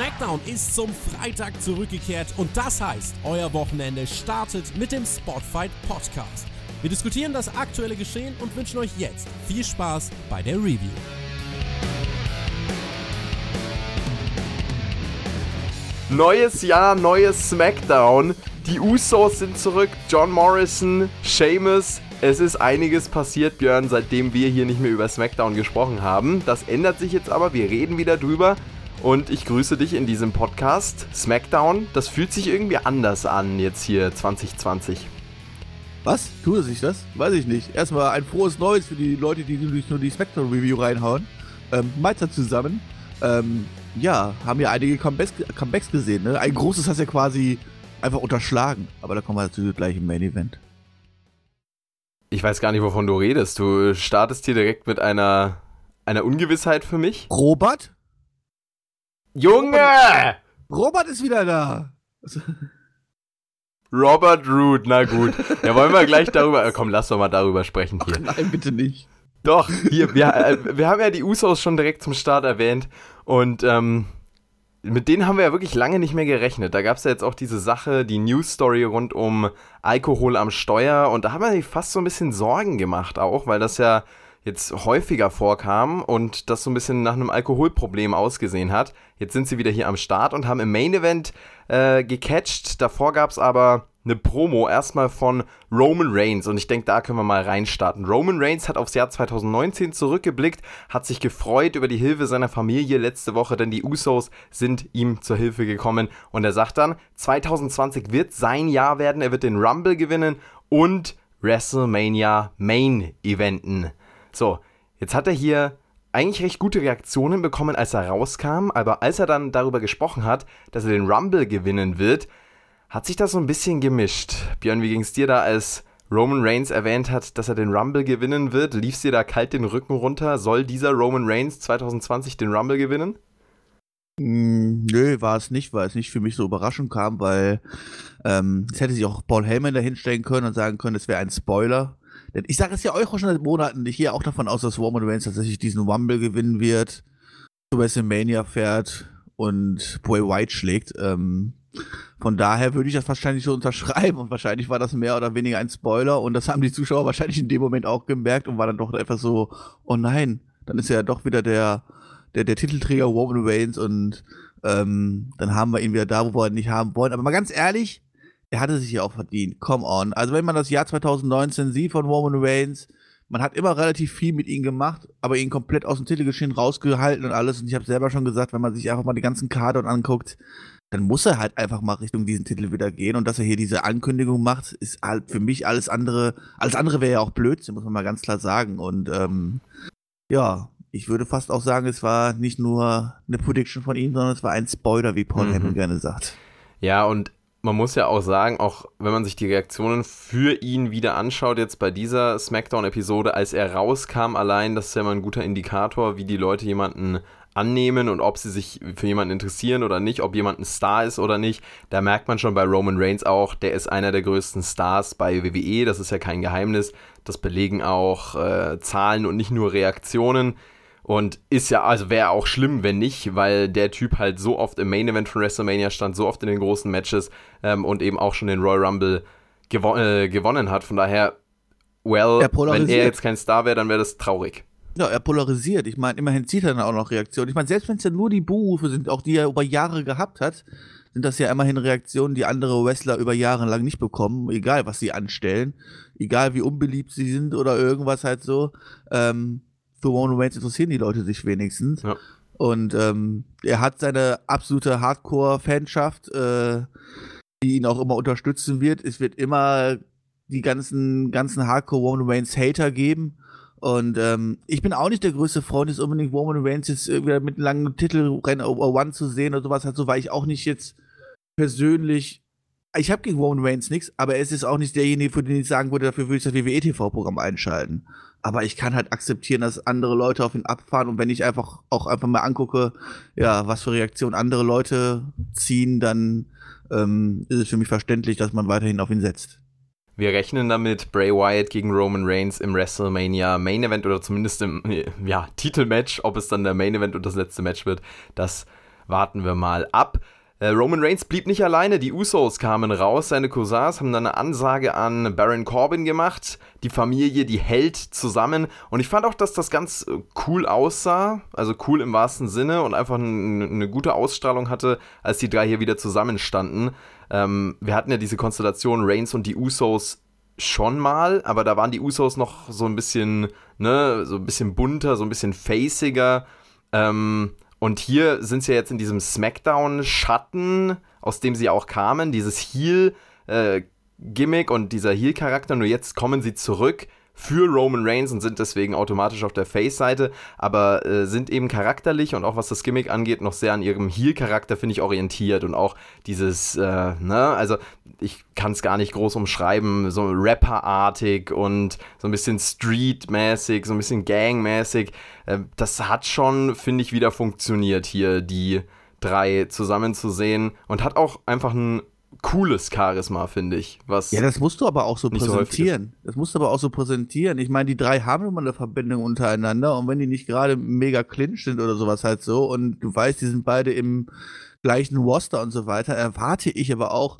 SmackDown ist zum Freitag zurückgekehrt und das heißt, euer Wochenende startet mit dem Spotfight Podcast. Wir diskutieren das aktuelle Geschehen und wünschen euch jetzt viel Spaß bei der Review. Neues Jahr, neues SmackDown. Die Usos sind zurück. John Morrison, Sheamus. Es ist einiges passiert, Björn, seitdem wir hier nicht mehr über SmackDown gesprochen haben. Das ändert sich jetzt aber. Wir reden wieder drüber. Und ich grüße dich in diesem Podcast. SmackDown, das fühlt sich irgendwie anders an jetzt hier 2020. Was? Tut sich das? Weiß ich nicht. Erstmal ein frohes Neues für die Leute, die nur die SmackDown-Review reinhauen. Ähm, Meister zusammen. Ähm, ja, haben ja einige Comebacks, Comebacks gesehen. Ne? Ein großes hast du ja quasi einfach unterschlagen. Aber da kommen wir dazu gleich im Main Event. Ich weiß gar nicht, wovon du redest. Du startest hier direkt mit einer, einer Ungewissheit für mich. Robert? Junge! Robert ist wieder da. Robert Root, na gut. Ja, wollen wir gleich darüber. Komm, lass doch mal darüber sprechen hier. Ach nein, bitte nicht. Doch, hier, wir, äh, wir haben ja die Usos schon direkt zum Start erwähnt. Und ähm, mit denen haben wir ja wirklich lange nicht mehr gerechnet. Da gab es ja jetzt auch diese Sache, die News-Story rund um Alkohol am Steuer. Und da haben wir sich fast so ein bisschen Sorgen gemacht auch, weil das ja jetzt häufiger vorkam und das so ein bisschen nach einem Alkoholproblem ausgesehen hat. Jetzt sind sie wieder hier am Start und haben im Main Event äh, gecatcht. Davor gab es aber eine Promo erstmal von Roman Reigns und ich denke, da können wir mal reinstarten. Roman Reigns hat aufs Jahr 2019 zurückgeblickt, hat sich gefreut über die Hilfe seiner Familie letzte Woche, denn die Usos sind ihm zur Hilfe gekommen und er sagt dann, 2020 wird sein Jahr werden, er wird den Rumble gewinnen und WrestleMania Main Eventen. So, jetzt hat er hier eigentlich recht gute Reaktionen bekommen, als er rauskam, aber als er dann darüber gesprochen hat, dass er den Rumble gewinnen wird, hat sich das so ein bisschen gemischt. Björn, wie ging es dir da, als Roman Reigns erwähnt hat, dass er den Rumble gewinnen wird? Lief es dir da kalt den Rücken runter? Soll dieser Roman Reigns 2020 den Rumble gewinnen? Mm, nö, war es nicht, weil es nicht für mich so überraschend kam, weil ähm, es hätte sich auch Paul Heyman dahinstellen können und sagen können, es wäre ein Spoiler. Ich sage es ja euch auch schon seit Monaten, ich gehe auch davon aus, dass Roman Reigns tatsächlich diesen Rumble gewinnen wird, zu WrestleMania fährt und Boy White schlägt. Ähm, von daher würde ich das wahrscheinlich so unterschreiben und wahrscheinlich war das mehr oder weniger ein Spoiler und das haben die Zuschauer wahrscheinlich in dem Moment auch gemerkt und war dann doch einfach so, oh nein, dann ist ja doch wieder der, der, der Titelträger Roman Reigns und ähm, dann haben wir ihn wieder da, wo wir ihn nicht haben wollen. Aber mal ganz ehrlich, er hatte sich ja auch verdient. Come on. Also wenn man das Jahr 2019 sieht von Roman Reigns, man hat immer relativ viel mit ihm gemacht, aber ihn komplett aus dem Titelgeschehen rausgehalten und alles. Und ich habe selber schon gesagt, wenn man sich einfach mal die ganzen Kader anguckt, dann muss er halt einfach mal Richtung diesen Titel wieder gehen. Und dass er hier diese Ankündigung macht, ist halt für mich alles andere. Alles andere wäre ja auch Blödsinn, muss man mal ganz klar sagen. Und ähm, ja, ich würde fast auch sagen, es war nicht nur eine Prediction von ihm, sondern es war ein Spoiler, wie Paul mhm. Heyman gerne sagt. Ja, und man muss ja auch sagen, auch wenn man sich die Reaktionen für ihn wieder anschaut, jetzt bei dieser SmackDown-Episode, als er rauskam allein, das ist ja mal ein guter Indikator, wie die Leute jemanden annehmen und ob sie sich für jemanden interessieren oder nicht, ob jemand ein Star ist oder nicht. Da merkt man schon bei Roman Reigns auch, der ist einer der größten Stars bei WWE, das ist ja kein Geheimnis. Das belegen auch äh, Zahlen und nicht nur Reaktionen. Und ist ja, also wäre auch schlimm, wenn nicht, weil der Typ halt so oft im Main Event von WrestleMania stand, so oft in den großen Matches ähm, und eben auch schon den Royal Rumble gewo äh, gewonnen hat. Von daher, well, er wenn er jetzt kein Star wäre, dann wäre das traurig. Ja, er polarisiert. Ich meine, immerhin zieht er dann auch noch Reaktionen. Ich meine, selbst wenn es ja nur die Buhrufe sind, auch die er über Jahre gehabt hat, sind das ja immerhin Reaktionen, die andere Wrestler über Jahre lang nicht bekommen, egal was sie anstellen, egal wie unbeliebt sie sind oder irgendwas halt so. Ähm, für Roman Reigns interessieren die Leute sich wenigstens. Ja. Und ähm, er hat seine absolute Hardcore-Fanschaft, äh, die ihn auch immer unterstützen wird. Es wird immer die ganzen, ganzen Hardcore Roman Reigns Hater geben. Und ähm, ich bin auch nicht der größte Freund, ist unbedingt Roman Reigns jetzt wieder mit einem langen Titelrennen Over One zu sehen oder sowas halt so, weil ich auch nicht jetzt persönlich ich habe gegen Roman Reigns nichts, aber es ist auch nicht derjenige, für den ich sagen würde, dafür würde ich das WWE TV-Programm einschalten. Aber ich kann halt akzeptieren, dass andere Leute auf ihn abfahren und wenn ich einfach auch einfach mal angucke, ja, was für Reaktionen andere Leute ziehen, dann ähm, ist es für mich verständlich, dass man weiterhin auf ihn setzt. Wir rechnen damit Bray Wyatt gegen Roman Reigns im WrestleMania Main Event oder zumindest im ja, Titelmatch, ob es dann der Main Event und das letzte Match wird, das warten wir mal ab. Äh, Roman Reigns blieb nicht alleine, die Usos kamen raus, seine Cousins haben dann eine Ansage an Baron Corbin gemacht, die Familie, die hält zusammen. Und ich fand auch, dass das ganz äh, cool aussah, also cool im wahrsten Sinne und einfach eine gute Ausstrahlung hatte, als die drei hier wieder zusammenstanden. Ähm, wir hatten ja diese Konstellation Reigns und die Usos schon mal, aber da waren die Usos noch so ein bisschen, ne, so ein bisschen bunter, so ein bisschen faciger. Ähm, und hier sind sie jetzt in diesem Smackdown-Schatten, aus dem sie auch kamen, dieses Heel-Gimmick äh, und dieser Heel-Charakter. Nur jetzt kommen sie zurück für Roman Reigns und sind deswegen automatisch auf der Face-Seite, aber äh, sind eben charakterlich und auch was das Gimmick angeht, noch sehr an ihrem Heel-Charakter, finde ich, orientiert und auch dieses, äh, ne, also ich kann es gar nicht groß umschreiben, so Rapper-artig und so ein bisschen Street-mäßig, so ein bisschen Gang-mäßig. Äh, das hat schon, finde ich, wieder funktioniert hier, die drei zusammenzusehen und hat auch einfach ein cooles Charisma, finde ich. Was ja, das musst du aber auch so präsentieren. So das musst du aber auch so präsentieren. Ich meine, die drei haben immer eine Verbindung untereinander und wenn die nicht gerade mega clinch sind oder sowas halt so und du weißt, die sind beide im gleichen Roster und so weiter, erwarte ich aber auch,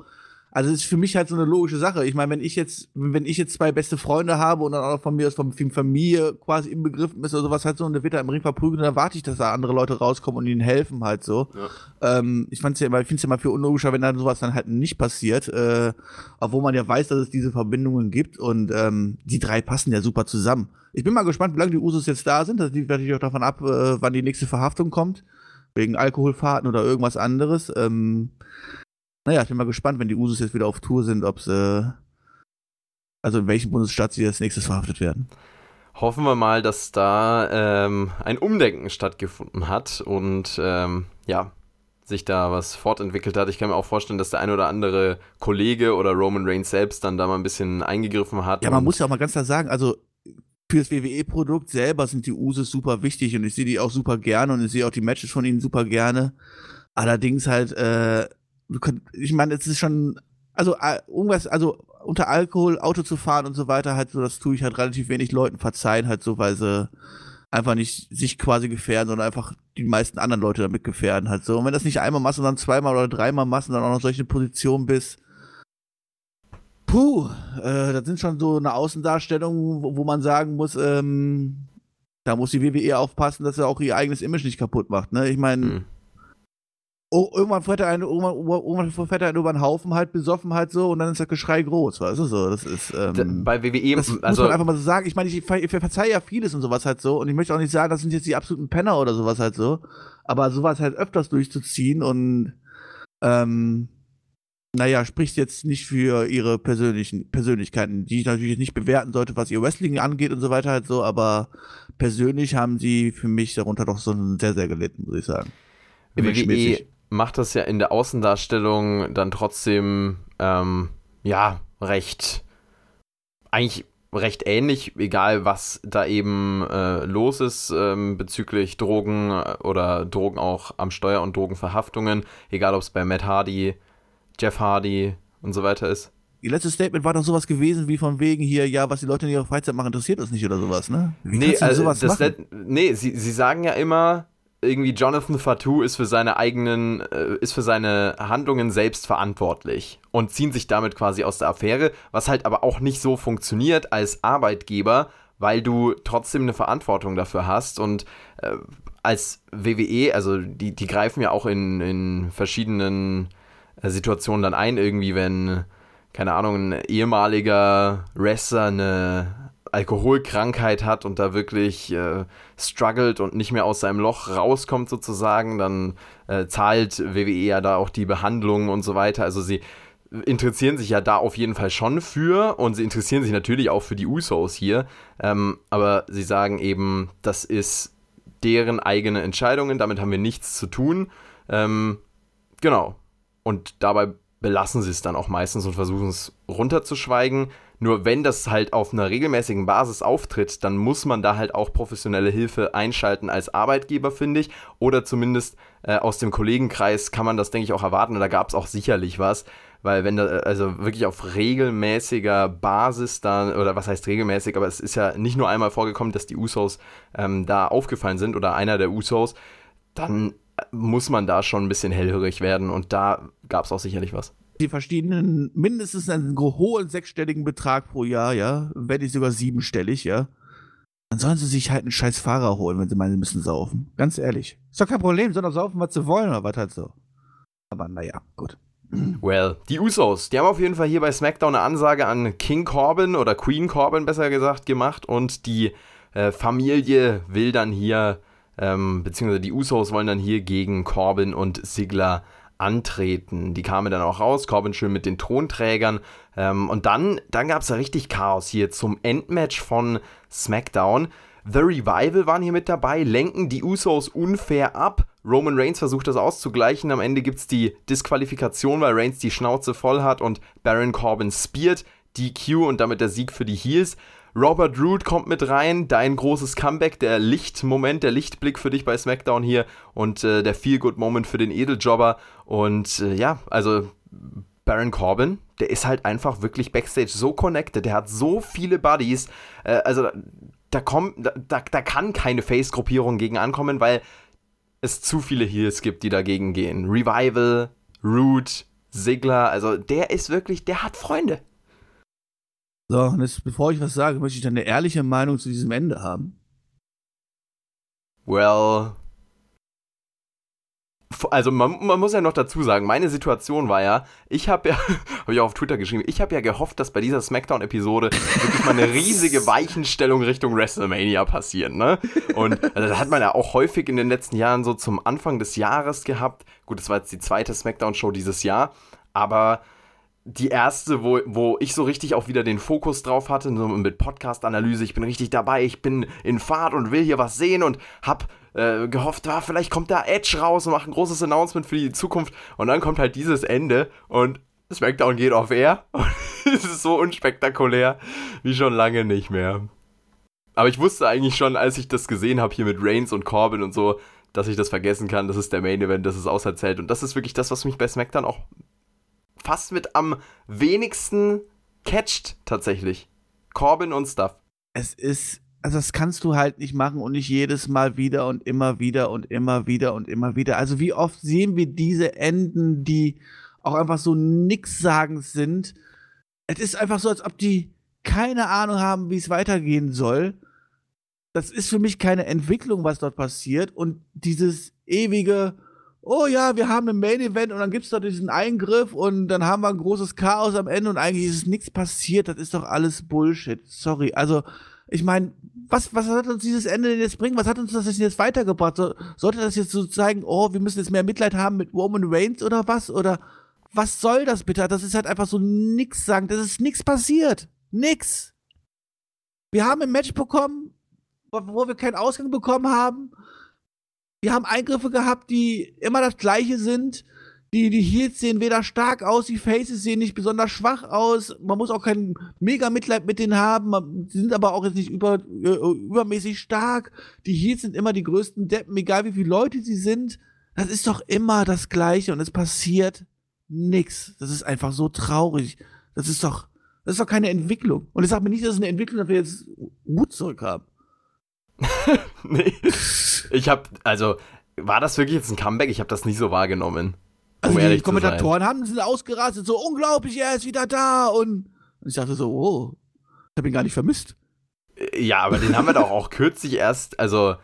also es ist für mich halt so eine logische Sache. Ich meine, wenn ich jetzt, wenn ich jetzt zwei beste Freunde habe und dann auch von mir aus von Familie quasi im Begriff ist oder sowas halt so und der wird da im Ring verprügelt, dann erwarte ich, dass da andere Leute rauskommen und ihnen helfen halt so. Ja. Ähm, ich fand's ja immer, ich finde es ja immer viel unlogischer, wenn dann sowas dann halt nicht passiert, äh, obwohl man ja weiß, dass es diese Verbindungen gibt und ähm, die drei passen ja super zusammen. Ich bin mal gespannt, wie lange die Usos jetzt da sind. Das liegt natürlich auch davon ab, äh, wann die nächste Verhaftung kommt. Wegen Alkoholfahrten oder irgendwas anderes. Ähm, naja, ich bin mal gespannt, wenn die Usos jetzt wieder auf Tour sind, ob sie. Also in welchem Bundesstaat sie als nächstes verhaftet werden. Hoffen wir mal, dass da ähm, ein Umdenken stattgefunden hat und ähm, ja, sich da was fortentwickelt hat. Ich kann mir auch vorstellen, dass der ein oder andere Kollege oder Roman Reigns selbst dann da mal ein bisschen eingegriffen hat. Ja, man muss ja auch mal ganz klar sagen, also für das WWE-Produkt selber sind die Usos super wichtig und ich sehe die auch super gerne und ich sehe auch die Matches von ihnen super gerne. Allerdings halt, äh, ich meine, es ist schon, also äh, irgendwas, also unter Alkohol Auto zu fahren und so weiter, halt so, das tue ich halt relativ wenig Leuten verzeihen, halt so, weil sie einfach nicht sich quasi gefährden, sondern einfach die meisten anderen Leute damit gefährden, halt so. Und wenn das nicht einmal machst, sondern zweimal oder dreimal machst und dann auch noch solche Positionen bist, puh, äh, das sind schon so eine Außendarstellung, wo, wo man sagen muss, ähm, da muss die WWE aufpassen, dass er auch ihr eigenes Image nicht kaputt macht, ne? Ich meine, mhm oh, irgendwann fährt er einen, irgendwann, irgendwann fährt er einen über den Haufen halt besoffen halt so und dann ist das Geschrei groß, weißt du so. Das ist ähm, bei WWE das also muss man einfach mal so sagen. Ich meine, ich, ich verzeihe ja vieles und sowas halt so und ich möchte auch nicht sagen, das sind jetzt die absoluten Penner oder sowas halt so, aber sowas halt öfters durchzuziehen und ähm, naja, spricht jetzt nicht für ihre persönlichen Persönlichkeiten, die ich natürlich nicht bewerten sollte, was ihr Wrestling angeht und so weiter halt so, aber persönlich haben sie für mich darunter doch so sehr, sehr gelitten, muss ich sagen. WWE macht das ja in der Außendarstellung dann trotzdem, ähm, ja, recht, eigentlich recht ähnlich, egal was da eben äh, los ist ähm, bezüglich Drogen äh, oder Drogen auch am Steuer und Drogenverhaftungen, egal ob es bei Matt Hardy, Jeff Hardy und so weiter ist. Ihr letztes Statement war doch sowas gewesen wie von wegen hier, ja, was die Leute in ihrer Freizeit machen, interessiert uns nicht oder sowas, ne? Wie nee, also sowas machen? nee, sie, sie sagen ja immer, irgendwie Jonathan Fatou ist für seine eigenen, äh, ist für seine Handlungen selbst verantwortlich und ziehen sich damit quasi aus der Affäre, was halt aber auch nicht so funktioniert als Arbeitgeber, weil du trotzdem eine Verantwortung dafür hast und äh, als WWE, also die, die greifen ja auch in, in verschiedenen äh, Situationen dann ein, irgendwie, wenn, keine Ahnung, ein ehemaliger Wrestler eine Alkoholkrankheit hat und da wirklich äh, struggelt und nicht mehr aus seinem Loch rauskommt sozusagen, dann äh, zahlt WWE ja da auch die Behandlung und so weiter. Also sie interessieren sich ja da auf jeden Fall schon für und sie interessieren sich natürlich auch für die Usos hier, ähm, aber sie sagen eben, das ist deren eigene Entscheidungen, damit haben wir nichts zu tun. Ähm, genau. Und dabei belassen sie es dann auch meistens und versuchen es runterzuschweigen. Nur wenn das halt auf einer regelmäßigen Basis auftritt, dann muss man da halt auch professionelle Hilfe einschalten als Arbeitgeber, finde ich. Oder zumindest äh, aus dem Kollegenkreis kann man das, denke ich, auch erwarten. Und da gab es auch sicherlich was. Weil wenn da, also wirklich auf regelmäßiger Basis da, oder was heißt regelmäßig, aber es ist ja nicht nur einmal vorgekommen, dass die Usos ähm, da aufgefallen sind oder einer der Usos, dann muss man da schon ein bisschen hellhörig werden und da gab es auch sicherlich was. Die verschiedenen mindestens einen hohen sechsstelligen Betrag pro Jahr, ja, wenn nicht sogar siebenstellig, ja. Dann sollen sie sich halt einen scheiß Fahrer holen, wenn sie meinen, sie müssen saufen. Ganz ehrlich. Ist doch kein Problem, doch saufen, was sie wollen oder was halt so. Aber naja, gut. Well, die Usos, die haben auf jeden Fall hier bei SmackDown eine Ansage an King Corbin oder Queen Corbin besser gesagt gemacht und die äh, Familie will dann hier, ähm, beziehungsweise die Usos wollen dann hier gegen Corbin und Sigler antreten. Die kamen dann auch raus, Corbin schön mit den Thronträgern. Ähm, und dann, dann gab es ja richtig Chaos hier zum Endmatch von SmackDown. The Revival waren hier mit dabei, lenken die Usos unfair ab. Roman Reigns versucht das auszugleichen. Am Ende gibt es die Disqualifikation, weil Reigns die Schnauze voll hat und Baron Corbin speart. DQ und damit der Sieg für die Heels. Robert Root kommt mit rein, dein großes Comeback, der Lichtmoment, der Lichtblick für dich bei SmackDown hier und äh, der Feel-Good-Moment für den Edeljobber. Und äh, ja, also Baron Corbin, der ist halt einfach wirklich backstage so connected, der hat so viele Buddies. Äh, also da, kommt, da, da kann keine Face-Gruppierung gegen ankommen, weil es zu viele Heels gibt, die dagegen gehen. Revival, Root, Sigler, also der ist wirklich, der hat Freunde. So, und jetzt, bevor ich was sage, möchte ich eine ehrliche Meinung zu diesem Ende haben. Well. Also man, man muss ja noch dazu sagen, meine Situation war ja, ich habe ja, habe ich auch auf Twitter geschrieben, ich habe ja gehofft, dass bei dieser Smackdown-Episode wirklich mal eine riesige Weichenstellung Richtung WrestleMania passiert, ne? Und also, das hat man ja auch häufig in den letzten Jahren so zum Anfang des Jahres gehabt. Gut, das war jetzt die zweite Smackdown-Show dieses Jahr, aber die erste, wo, wo ich so richtig auch wieder den Fokus drauf hatte, so mit Podcast-Analyse. Ich bin richtig dabei, ich bin in Fahrt und will hier was sehen und hab äh, gehofft, ah, vielleicht kommt da Edge raus und macht ein großes Announcement für die Zukunft. Und dann kommt halt dieses Ende und SmackDown geht auf Air. Es ist so unspektakulär wie schon lange nicht mehr. Aber ich wusste eigentlich schon, als ich das gesehen habe hier mit Reigns und Corbin und so, dass ich das vergessen kann. Das ist der Main Event, das ist auserzählt. Und das ist wirklich das, was mich bei SmackDown auch fast mit am wenigsten catcht tatsächlich. Corbin und Stuff. Es ist, also das kannst du halt nicht machen und nicht jedes Mal wieder und immer wieder und immer wieder und immer wieder. Also wie oft sehen wir diese Enden, die auch einfach so nichtssagend sind. Es ist einfach so, als ob die keine Ahnung haben, wie es weitergehen soll. Das ist für mich keine Entwicklung, was dort passiert. Und dieses ewige, oh ja, wir haben ein Main Event und dann gibt es da diesen Eingriff und dann haben wir ein großes Chaos am Ende und eigentlich ist nichts passiert. Das ist doch alles Bullshit. Sorry. Also, ich meine, was, was hat uns dieses Ende denn jetzt bringen? Was hat uns das jetzt weitergebracht? So, sollte das jetzt so zeigen, oh, wir müssen jetzt mehr Mitleid haben mit Roman Reigns oder was? Oder was soll das bitte? Das ist halt einfach so nix sagen. Das ist nichts passiert. Nix. Wir haben ein Match bekommen, wo wir keinen Ausgang bekommen haben wir haben Eingriffe gehabt, die immer das gleiche sind. Die, die Heels sehen weder stark aus, die Faces sehen nicht besonders schwach aus. Man muss auch kein mega Mitleid mit denen haben. sie sind aber auch jetzt nicht über, äh, übermäßig stark. Die Heels sind immer die größten Deppen, egal wie viele Leute sie sind. Das ist doch immer das Gleiche und es passiert nichts. Das ist einfach so traurig. Das ist doch, das ist doch keine Entwicklung. Und ich sage mir nicht, dass es eine Entwicklung, dass wir jetzt Mut zurückhaben. nee. Ich hab, also, war das wirklich jetzt ein Comeback? Ich habe das nicht so wahrgenommen. Um also die Kommentatoren haben sind ausgerastet, so unglaublich, er ist wieder da und, und ich dachte so, oh, ich habe ihn gar nicht vermisst. Ja, aber den haben wir doch auch kürzlich erst, also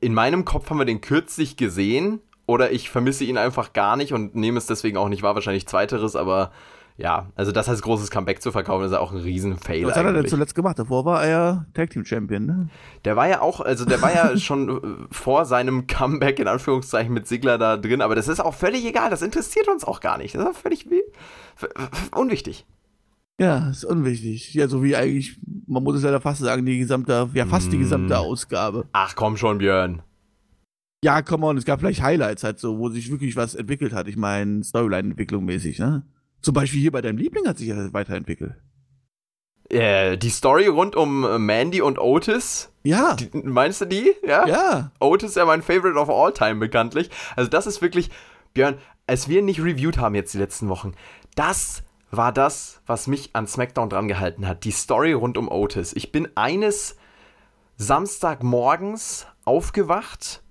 in meinem Kopf haben wir den kürzlich gesehen oder ich vermisse ihn einfach gar nicht und nehme es deswegen auch nicht wahr, wahrscheinlich zweiteres, aber ja, also das als großes Comeback zu verkaufen, ist ja auch ein Riesen-Fail. Was hat er denn zuletzt gemacht? Davor war er ja Tag Team Champion, ne? Der war ja auch, also der war ja schon äh, vor seinem Comeback in Anführungszeichen mit Sigler da drin, aber das ist auch völlig egal, das interessiert uns auch gar nicht. Das ist auch völlig unwichtig. Ja, ist unwichtig. Ja, so wie eigentlich, man muss es leider fast sagen, die gesamte, ja, fast die gesamte mm. Ausgabe. Ach komm schon, Björn. Ja, komm on, es gab vielleicht Highlights halt so, wo sich wirklich was entwickelt hat. Ich meine, Storyline-Entwicklung mäßig, ne? Zum Beispiel hier bei deinem Liebling hat sich ja weiterentwickelt. Äh, die Story rund um äh, Mandy und Otis. Ja. Die, meinst du die? Ja. Ja. Otis ist ja mein Favorite of all time bekanntlich. Also das ist wirklich, Björn, als wir nicht reviewed haben jetzt die letzten Wochen, das war das, was mich an SmackDown dran gehalten hat. Die Story rund um Otis. Ich bin eines Samstagmorgens aufgewacht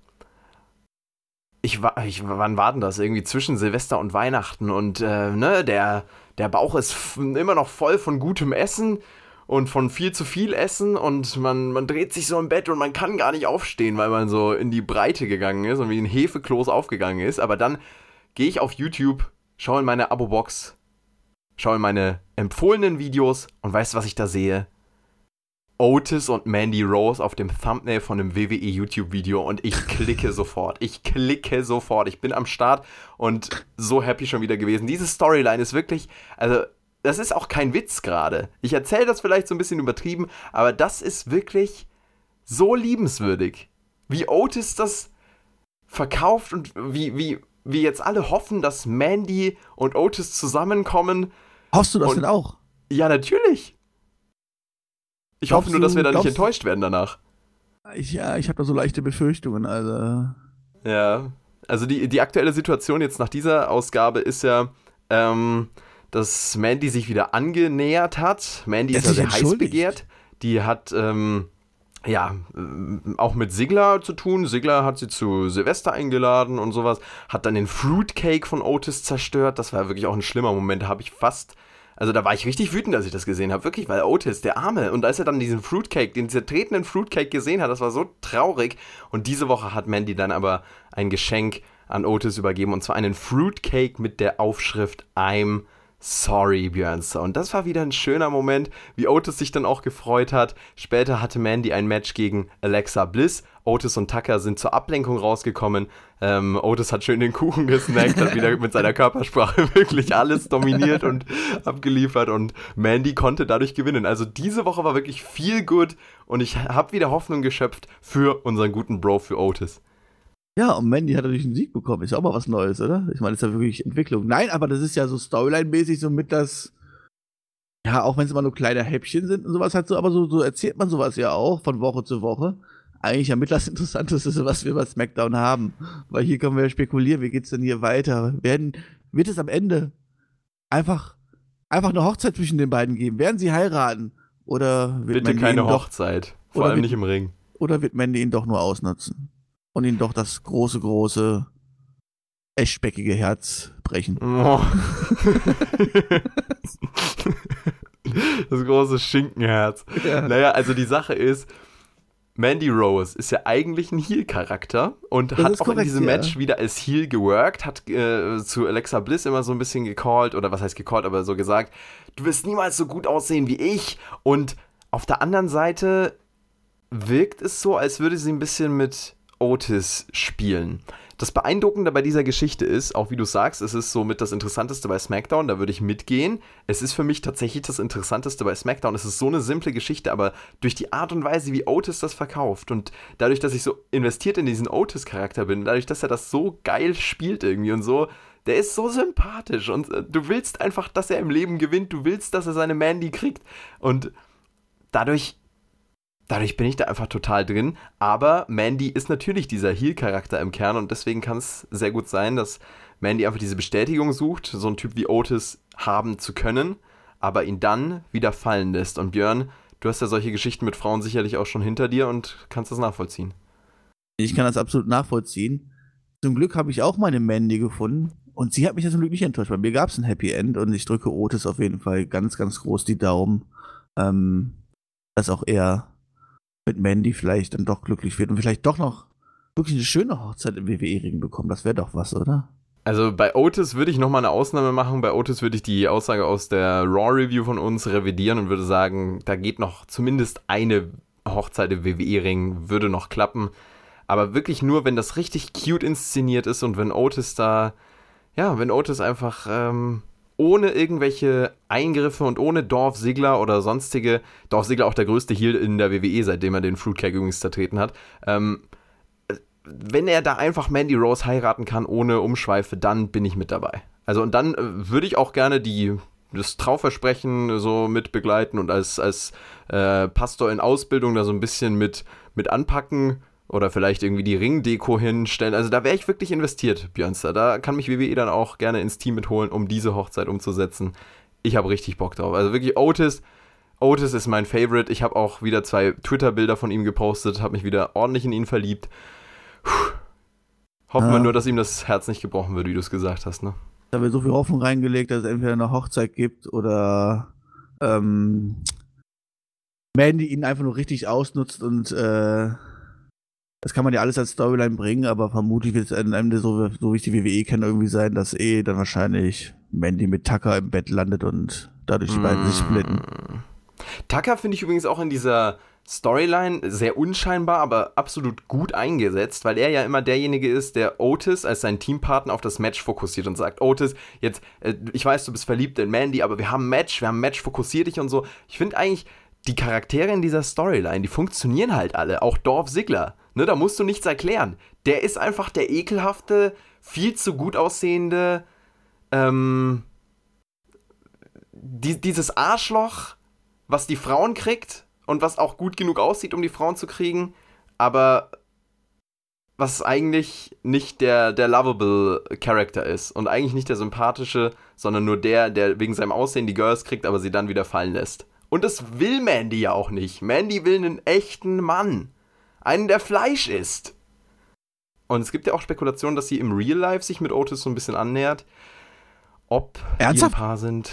ich war, ich, wann war denn das? Irgendwie zwischen Silvester und Weihnachten und äh, ne, der, der Bauch ist immer noch voll von gutem Essen und von viel zu viel Essen und man, man dreht sich so im Bett und man kann gar nicht aufstehen, weil man so in die Breite gegangen ist und wie ein Hefekloß aufgegangen ist. Aber dann gehe ich auf YouTube, schaue in meine Abo-Box, schaue in meine empfohlenen Videos und weißt was ich da sehe? Otis und Mandy Rose auf dem Thumbnail von einem WWE YouTube-Video und ich klicke sofort. Ich klicke sofort. Ich bin am Start und so happy schon wieder gewesen. Diese Storyline ist wirklich, also das ist auch kein Witz gerade. Ich erzähle das vielleicht so ein bisschen übertrieben, aber das ist wirklich so liebenswürdig. Wie Otis das verkauft und wie, wie, wie jetzt alle hoffen, dass Mandy und Otis zusammenkommen. Hoffst du das und, denn auch? Ja, natürlich. Ich hoffe nur, dass wir da nicht enttäuscht werden danach. Ich, ja, ich habe da so leichte Befürchtungen, also. Ja, also die, die aktuelle Situation jetzt nach dieser Ausgabe ist ja, ähm, dass Mandy sich wieder angenähert hat. Mandy ist ja sehr heiß begehrt. Die hat, ähm, ja, äh, auch mit Sigler zu tun. Sigler hat sie zu Silvester eingeladen und sowas. Hat dann den Fruitcake von Otis zerstört. Das war wirklich auch ein schlimmer Moment. Da habe ich fast also da war ich richtig wütend, als ich das gesehen habe. Wirklich, weil Otis, der Arme, und als er dann diesen Fruitcake, den zertretenen Fruitcake gesehen hat, das war so traurig. Und diese Woche hat Mandy dann aber ein Geschenk an Otis übergeben, und zwar einen Fruitcake mit der Aufschrift I'm Sorry, Björnster. Und das war wieder ein schöner Moment, wie Otis sich dann auch gefreut hat. Später hatte Mandy ein Match gegen Alexa Bliss. Otis und Tucker sind zur Ablenkung rausgekommen. Ähm, Otis hat schön den Kuchen gesnackt, hat wieder mit seiner Körpersprache wirklich alles dominiert und abgeliefert und Mandy konnte dadurch gewinnen. Also diese Woche war wirklich viel gut und ich habe wieder Hoffnung geschöpft für unseren guten Bro, für Otis. Ja, und Mandy hat natürlich einen Sieg bekommen. Ist ja auch mal was Neues, oder? Ich meine, das ist ja wirklich Entwicklung. Nein, aber das ist ja so Storyline-mäßig so mit das. Ja, auch wenn es immer nur kleine Häppchen sind und sowas halt so, aber so, so erzählt man sowas ja auch von Woche zu Woche. Eigentlich ja mit das Interessanteste, was wir bei SmackDown haben. Weil hier können wir ja spekulieren, wie geht's denn hier weiter? Werden, wird es am Ende einfach, einfach eine Hochzeit zwischen den beiden geben? Werden sie heiraten? Oder wird Bitte Mandy keine Hochzeit. Vor allem wird, nicht im Ring. Oder wird Mandy ihn doch nur ausnutzen? Und ihn doch das große, große, eschbäckige Herz brechen. Oh. das große Schinkenherz. Ja. Naja, also die Sache ist, Mandy Rose ist ja eigentlich ein Heel-Charakter und das hat auch korrekt, in diesem ja. Match wieder als Heel geworkt, hat äh, zu Alexa Bliss immer so ein bisschen gecallt, oder was heißt gecallt, aber so gesagt, du wirst niemals so gut aussehen wie ich. Und auf der anderen Seite wirkt es so, als würde sie ein bisschen mit Otis spielen. Das Beeindruckende bei dieser Geschichte ist, auch wie du sagst, es ist somit das Interessanteste bei SmackDown, da würde ich mitgehen. Es ist für mich tatsächlich das Interessanteste bei SmackDown. Es ist so eine simple Geschichte, aber durch die Art und Weise, wie Otis das verkauft und dadurch, dass ich so investiert in diesen Otis-Charakter bin, dadurch, dass er das so geil spielt irgendwie und so, der ist so sympathisch und äh, du willst einfach, dass er im Leben gewinnt, du willst, dass er seine Mandy kriegt und dadurch dadurch bin ich da einfach total drin. Aber Mandy ist natürlich dieser Heal-Charakter im Kern und deswegen kann es sehr gut sein, dass Mandy einfach diese Bestätigung sucht, so einen Typ wie Otis haben zu können, aber ihn dann wieder fallen lässt. Und Björn, du hast ja solche Geschichten mit Frauen sicherlich auch schon hinter dir und kannst das nachvollziehen. Ich kann das absolut nachvollziehen. Zum Glück habe ich auch meine Mandy gefunden. Und sie hat mich ja zum Glück nicht enttäuscht. Bei mir gab es ein Happy End und ich drücke Otis auf jeden Fall ganz, ganz groß die Daumen, ähm, dass auch er mit Mandy vielleicht dann doch glücklich wird und vielleicht doch noch wirklich eine schöne Hochzeit im WWE-Ring bekommen. Das wäre doch was, oder? Also bei Otis würde ich nochmal eine Ausnahme machen. Bei Otis würde ich die Aussage aus der Raw-Review von uns revidieren und würde sagen, da geht noch zumindest eine Hochzeit im WWE-Ring, würde noch klappen. Aber wirklich nur, wenn das richtig cute inszeniert ist und wenn Otis da, ja, wenn Otis einfach ähm, ohne irgendwelche Eingriffe und ohne Dorf Sigler oder sonstige, Dorf Sigler auch der größte Heal in der WWE, seitdem er den Fruitcake übrigens zertreten hat, ähm, wenn er da einfach Mandy Rose heiraten kann ohne Umschweife, dann bin ich mit dabei. Also und dann äh, würde ich auch gerne die das Trauversprechen so mit begleiten und als, als äh, Pastor in Ausbildung da so ein bisschen mit, mit anpacken oder vielleicht irgendwie die Ringdeko hinstellen. Also da wäre ich wirklich investiert, Björnster. Da kann mich WWE dann auch gerne ins Team mitholen, um diese Hochzeit umzusetzen. Ich habe richtig Bock drauf. Also wirklich Otis. Otis ist mein Favorite. Ich habe auch wieder zwei Twitter-Bilder von ihm gepostet, habe mich wieder ordentlich in ihn verliebt. Puh. Hoffen Ja. wir nur, dass ihm das Herz nicht gebrochen wird, wie du es gesagt hast, ne? Da wird so viel Hoffnung reingelegt, dass es entweder eine Hochzeit gibt oder ähm, Mandy ihn einfach nur richtig ausnutzt und äh, das kann man ja alles als Storyline bringen, aber vermutlich wird es am Ende so, so wie ich die WWE kenne, irgendwie sein, dass eh dann wahrscheinlich Mandy mit Tucker im Bett landet und dadurch die beiden sich splitten. Mm. Tucker finde ich übrigens auch in dieser Storyline sehr unscheinbar, aber absolut gut eingesetzt, weil er ja immer derjenige ist, der Otis als seinen Teampartner auf das Match fokussiert und sagt, Otis, jetzt, äh, ich weiß, du bist verliebt in Mandy, aber wir haben ein Match, wir haben ein Match, fokussier dich und so. Ich finde eigentlich, die Charaktere in dieser Storyline, die funktionieren halt alle. Auch Dorf Ziggler, ne, da musst du nichts erklären. Der ist einfach der ekelhafte, viel zu gut aussehende, ähm, die, dieses Arschloch, was die Frauen kriegt und was auch gut genug aussieht, um die Frauen zu kriegen, aber was eigentlich nicht der, der lovable Character ist und eigentlich nicht der sympathische, sondern nur der, der wegen seinem Aussehen die Girls kriegt, aber sie dann wieder fallen lässt. Und das will Mandy ja auch nicht. Mandy will einen echten Mann. Einen, der Fleisch isst. Und es gibt ja auch Spekulationen, dass sie im Real Life sich mit Otis so ein bisschen annähert. Ob Ernsthaft? die ein Paar sind.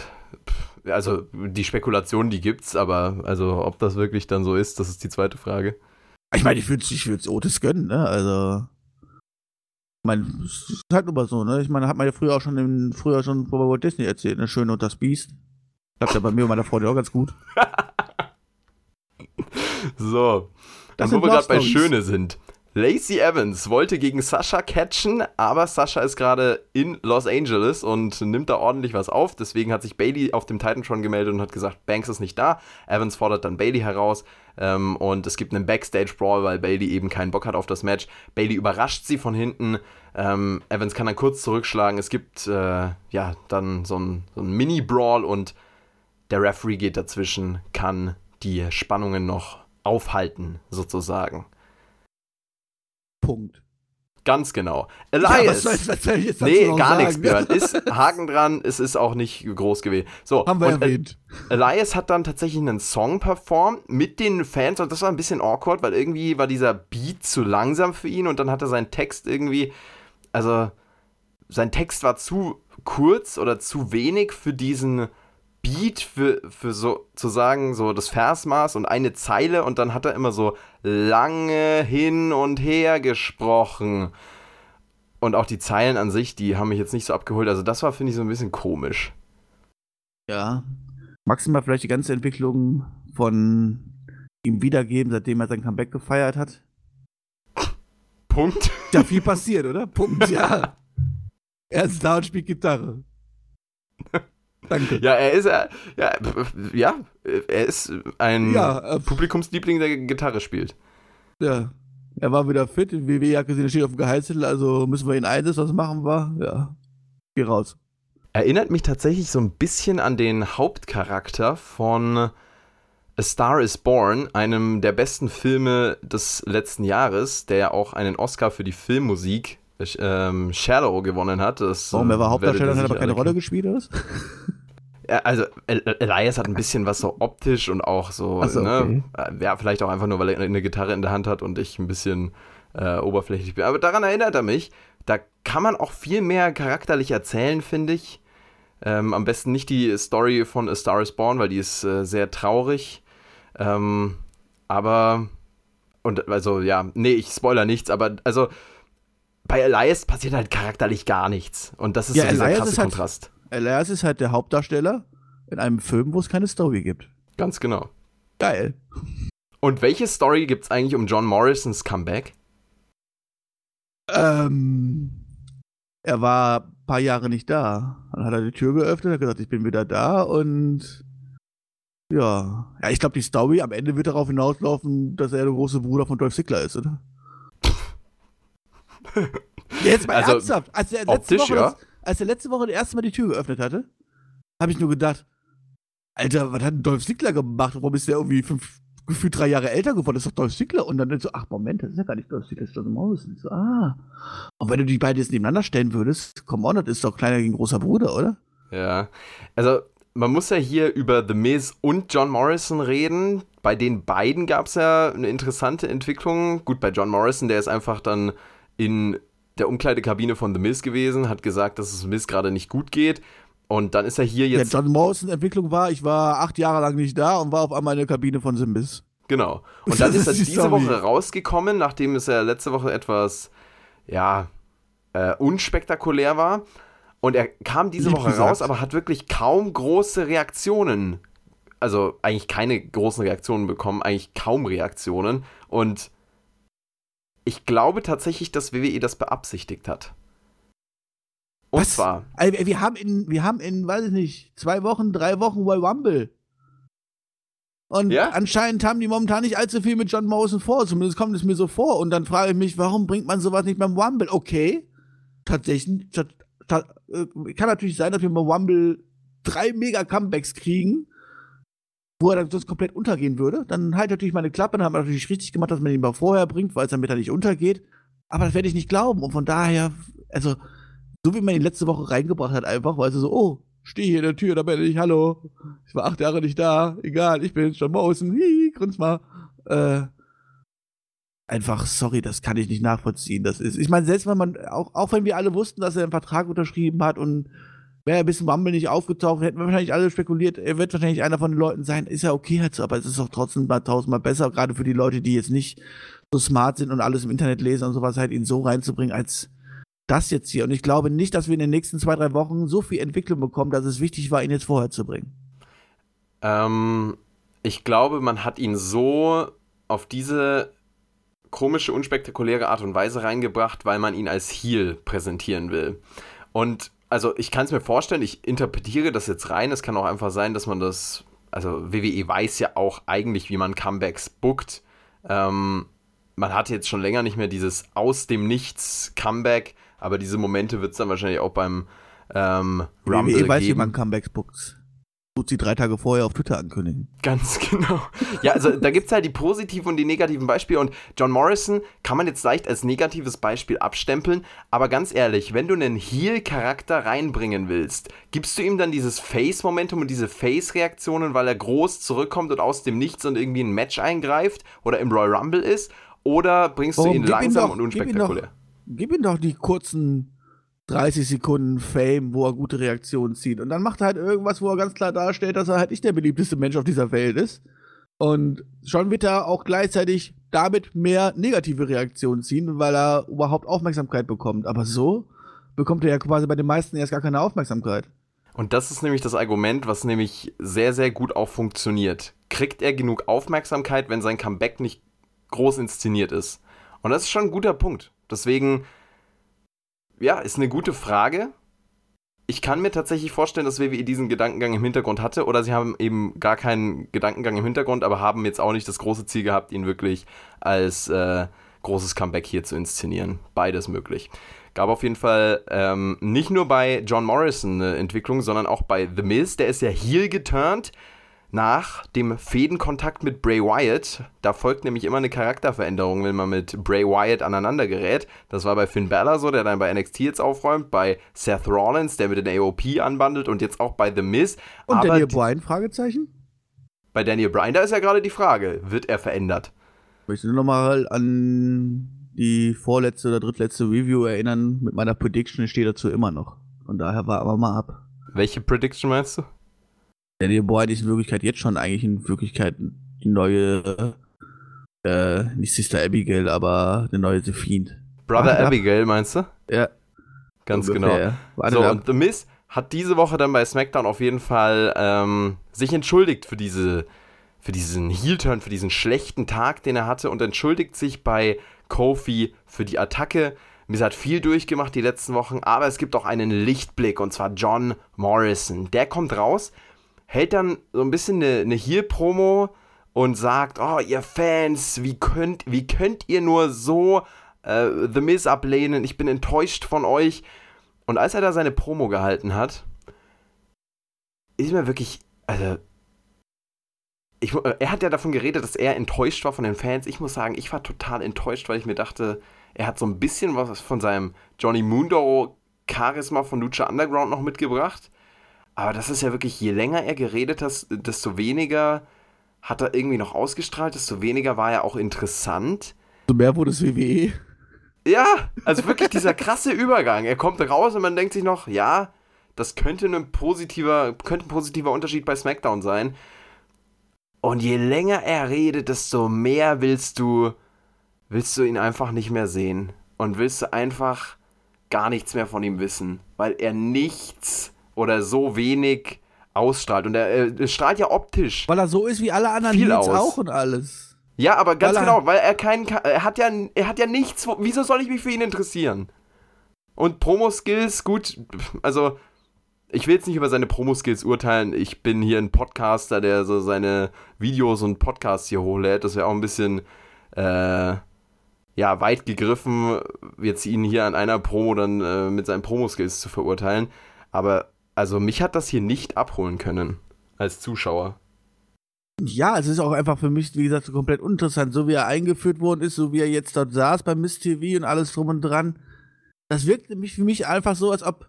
pff, Also die Spekulation, die gibt's, aber also ob das wirklich dann so ist, das ist die zweite Frage. Ich meine, ich würde ich würd's Otis gönnen, ne? Also. Ich meine, es ist halt immer so, ne? Ich meine, hat man ja früher auch schon in, früher schon bei Walt Disney erzählt, ne? Schön und das Biest. Klappt ja bei mir und meiner Freundin auch ganz gut. So. Das und wo wir gerade bei. Schöne sind. Lacey Evans wollte gegen Sascha catchen, aber Sascha ist gerade in Los Angeles und nimmt da ordentlich was auf. Deswegen hat sich Bailey auf dem Titantron gemeldet und hat gesagt, Banks ist nicht da. Evans fordert dann Bailey heraus ähm, und es gibt einen Backstage-Brawl, weil Bailey eben keinen Bock hat auf das Match. Bailey überrascht sie von hinten. Ähm, Evans kann dann kurz zurückschlagen. Es gibt äh, ja dann so ein, so Mini-Brawl und der Referee geht dazwischen, kann die Spannungen noch aufhalten, sozusagen. Punkt. Ganz genau. Ja, Elias. was, soll, was soll nee, gar nichts, Björn. Ist Haken dran, es ist auch nicht groß gewesen. So, Haben wir äh, erwähnt. Elias hat dann tatsächlich einen Song performt mit den Fans und das war ein bisschen awkward, weil irgendwie war dieser Beat zu langsam für ihn und dann hat er seinen Text irgendwie, also sein Text war zu kurz oder zu wenig für diesen Beat, für, für so zu sagen, so das Versmaß und eine Zeile und dann hat er immer so lange hin und her gesprochen. Und auch die Zeilen an sich, die haben mich jetzt nicht so abgeholt. Also das war, finde ich, so ein bisschen komisch. Ja. Maximal vielleicht die ganze Entwicklung von ihm wiedergeben, seitdem er sein Comeback gefeiert hat. Punkt. Ja, viel passiert, oder? Punkt, ja. Er ist da und spielt Gitarre. Danke. Ja, er ist äh, ja, ja, er ist ein Ja, äh, Publikumsliebling, der Gitarre spielt. Ja. Er war wieder fit, die er steht auf dem Gehaltszettel, also müssen wir ihn einsetzen, was machen wir? Ja. Geh raus. Erinnert mich tatsächlich so ein bisschen an den Hauptcharakter von A Star is Born, einem der besten Filme des letzten Jahres, der ja auch einen Oscar für die Filmmusik ähm, Shallow gewonnen hat. Das, Warum? Er war Hauptdarsteller hat aber keine Rolle gespielt, oder also El Elias hat ein bisschen was so optisch und auch so, so, ne? Äh, Ja, vielleicht auch einfach nur, weil er eine Gitarre in der Hand hat und ich ein bisschen äh, oberflächlich bin. Aber daran erinnert er mich. Da kann man auch viel mehr charakterlich erzählen, finde ich. Ähm, am besten nicht die Story von A Star is Born, weil die ist äh, sehr traurig. Ähm, aber, und also ja, nee, ich spoiler nichts, aber also bei Elias passiert halt charakterlich gar nichts. Und das ist Ja, so dieser Elias krasse halt- Kontrast. Elias ist halt der Hauptdarsteller in einem Film, wo es keine Story gibt. Ganz genau. Geil. Und welche Story gibt es eigentlich um John Morrisons Comeback? Ähm, er war ein paar Jahre nicht da. Dann hat er die Tür geöffnet, hat gesagt, ich bin wieder da und ja. Ja, ich glaube, die Story am Ende wird darauf hinauslaufen, dass er der große Bruder von Dolph Ziggler ist, oder? Jetzt mal Also, ernsthaft. Als er, letzte optisch, Woche ja. das, als er letzte Woche das erste Mal die Tür geöffnet hatte, habe ich nur gedacht, Alter, was hat denn Dolph Ziggler gemacht? Warum ist der irgendwie fünf, gefühlt drei Jahre älter geworden? Das ist doch Dolph Ziggler. Und dann so, ach Moment, das ist ja gar nicht Dolph Ziggler, das ist John Morrison. Ich So, ah. Und wenn du die beiden jetzt nebeneinander stellen würdest, come on, das ist doch kleiner gegen großer Bruder, oder? Ja. Also, man muss ja hier über The Miz und John Morrison reden. Bei den beiden gab es ja eine interessante Entwicklung. Gut, bei John Morrison, der ist einfach dann in der Umkleidekabine von The Miz gewesen, hat gesagt, dass es Miz gerade nicht gut geht. Und dann ist er hier jetzt. Ja, John Morrison Entwicklung war, ich war acht Jahre lang nicht da und war auf einmal in der Kabine von The Miz. Genau. Und dann ist er diese Story. Woche rausgekommen, nachdem es ja letzte Woche etwas, ja, äh, unspektakulär war. Und er kam diese Lieb Woche gesagt. raus, aber hat wirklich kaum große Reaktionen. Also eigentlich keine großen Reaktionen bekommen, eigentlich kaum Reaktionen. Und ich glaube tatsächlich, dass WWE das beabsichtigt hat. Und Was? zwar, Also, wir haben in, wir haben in, weiß ich nicht, zwei Wochen, drei Wochen Royal Rumble. Und Ja? anscheinend haben die momentan nicht allzu viel mit John Morrison vor, zumindest kommt es mir so vor. Und dann frage ich mich, warum bringt man sowas nicht beim Rumble? Okay, tatsächlich, ta, ta, äh, kann natürlich sein, dass wir beim Rumble drei Mega-Comebacks kriegen, wo er dann sonst komplett untergehen würde. Dann halt natürlich meine Klappe, dann hat man natürlich richtig gemacht, dass man ihn mal vorher bringt, weil es damit er nicht untergeht. Aber das werde ich nicht glauben. Und von daher, also, so wie man ihn letzte Woche reingebracht hat, einfach, weil sie so, oh, steh hier in der Tür, da bin ich, hallo. Ich war acht Jahre nicht da, egal, ich bin John Morrison, hihi, grins mal. Äh, einfach, sorry, das kann ich nicht nachvollziehen. Das ist, ich meine, selbst wenn man, auch, auch wenn wir alle wussten, dass er einen Vertrag unterschrieben hat und wäre er bis zum Rumble nicht aufgetaucht, hätten wir wahrscheinlich alle spekuliert, er wird wahrscheinlich einer von den Leuten sein. Ist ja okay halt so, aber es ist doch trotzdem mal tausendmal besser, gerade für die Leute, die jetzt nicht so smart sind und alles im Internet lesen und sowas, halt ihn so reinzubringen, als das jetzt hier. Und ich glaube nicht, dass wir in den nächsten zwei, drei Wochen so viel Entwicklung bekommen, dass es wichtig war, ihn jetzt vorher zu bringen. Ähm, ich glaube, man hat ihn so auf diese komische, unspektakuläre Art und Weise reingebracht, weil man ihn als Heel präsentieren will. Und also ich kann es mir vorstellen, ich interpretiere das jetzt rein. Es kann auch einfach sein, dass man das, also WWE weiß ja auch eigentlich, wie man Comebacks bookt. Ähm, man hat jetzt schon länger nicht mehr dieses aus dem Nichts Comeback, aber diese Momente wird es dann wahrscheinlich auch beim ähm, Rumble WWE weiß, wie man Comebacks bookt. Tut sie drei Tage vorher auf Twitter ankündigen. Ganz genau. Ja, also da gibt es halt die positiven und die negativen Beispiele und John Morrison kann man jetzt leicht als negatives Beispiel abstempeln, aber ganz ehrlich, wenn du einen Heel-Charakter reinbringen willst, gibst du ihm dann dieses Face-Momentum und diese Face-Reaktionen, weil er groß zurückkommt und aus dem Nichts und irgendwie ein Match eingreift oder im Royal Rumble ist, oder bringst du Warum? ihn Gib langsam doch- und gib ihm doch- unspektakulär? Gib ihm doch die kurzen 30 Sekunden Fame, wo er gute Reaktionen zieht. Und dann macht er halt irgendwas, wo er ganz klar darstellt, dass er halt nicht der beliebteste Mensch auf dieser Welt ist. Und schon wird er auch gleichzeitig damit mehr negative Reaktionen ziehen, weil er überhaupt Aufmerksamkeit bekommt. Aber so bekommt er ja quasi bei den meisten erst gar keine Aufmerksamkeit. Und das ist nämlich das Argument, was nämlich sehr, sehr gut auch funktioniert. Kriegt er genug Aufmerksamkeit, wenn sein Comeback nicht groß inszeniert ist? Und das ist schon ein guter Punkt. Deswegen, ja, ist eine gute Frage. Ich kann mir tatsächlich vorstellen, dass WWE diesen Gedankengang im Hintergrund hatte oder sie haben eben gar keinen Gedankengang im Hintergrund, aber haben jetzt auch nicht das große Ziel gehabt, ihn wirklich als äh, großes Comeback hier zu inszenieren. Beides möglich. Gab auf jeden Fall ähm, nicht nur bei John Morrison eine Entwicklung, sondern auch bei The Miz. Der ist ja heel geturnt nach dem Fädenkontakt mit Bray Wyatt. Da folgt nämlich immer eine Charakterveränderung, wenn man mit Bray Wyatt aneinander gerät. Das war bei Finn Balor so, der dann bei NXT jetzt aufräumt, bei Seth Rollins, der mit den AOP anbandelt und jetzt auch bei The Miz. Und Aber Daniel Bryan? Fragezeichen? bei Daniel Bryan, da ist ja gerade die Frage, wird er verändert? Ich möchte nur noch mal an die vorletzte oder drittletzte Review erinnern. Mit meiner Prediction steht dazu immer noch. Von daher war aber mal ab. Welche Prediction meinst du? Daniel Bryan ist in Wirklichkeit jetzt schon eigentlich in Wirklichkeit die neue, äh, nicht Sister Abigail, aber eine neue The Fiend. Brother Warte ab. Abigail, meinst du? Ja, Ganz ungefähr. genau. So, ab. und The Miz hat diese Woche dann bei SmackDown auf jeden Fall ähm, sich entschuldigt für diese für diesen Heel-Turn, für diesen schlechten Tag, den er hatte und entschuldigt sich bei Kofi für die Attacke. Miz hat viel durchgemacht die letzten Wochen, aber es gibt auch einen Lichtblick und zwar John Morrison. Der kommt raus, hält dann so ein bisschen eine, eine Heel-Promo und sagt, oh, ihr Fans, wie könnt, wie könnt ihr nur so äh, The Miz ablehnen? Ich bin enttäuscht von euch. Und als er da seine Promo gehalten hat, ist mir wirklich, also, ich, er hat ja davon geredet, dass er enttäuscht war von den Fans. Ich muss sagen, ich war total enttäuscht, weil ich mir dachte, er hat so ein bisschen was von seinem Johnny Mundo Charisma von Lucha Underground noch mitgebracht. Aber das ist ja wirklich, je länger er geredet hat, desto weniger hat er irgendwie noch ausgestrahlt, desto weniger war er auch interessant. So mehr wurde es WWE. Ja, also wirklich dieser krasse Übergang. Er kommt raus und man denkt sich noch, ja, das könnte ein positiver, könnte ein positiver Unterschied bei SmackDown sein. Und je länger er redet, desto mehr willst du, willst du ihn einfach nicht mehr sehen. Und willst du einfach gar nichts mehr von ihm wissen. Weil er nichts oder so wenig ausstrahlt. Und er, er strahlt ja optisch. Weil er so ist wie alle anderen Viel Nils aus. auch und alles. Ja, aber ganz Weil genau, weil er keinen, er hat ja, er hat ja nichts, wo- wieso soll ich mich für ihn interessieren? Und Promo-Skills, gut, also, ich will jetzt nicht über seine Promo-Skills urteilen, ich bin hier ein Podcaster, der so seine Videos und Podcasts hier hochlädt, das wäre auch ein bisschen, äh, ja, weit gegriffen, jetzt ihn hier an einer Promo dann äh, mit seinen Promo-Skills zu verurteilen, aber, also, mich hat das hier nicht abholen können, als Zuschauer. Ja, es ist auch einfach für mich, wie gesagt, so komplett uninteressant. So wie er eingeführt worden ist, so wie er jetzt dort saß beim Miss TV und alles drum und dran. Das wirkt nämlich für mich einfach so, als ob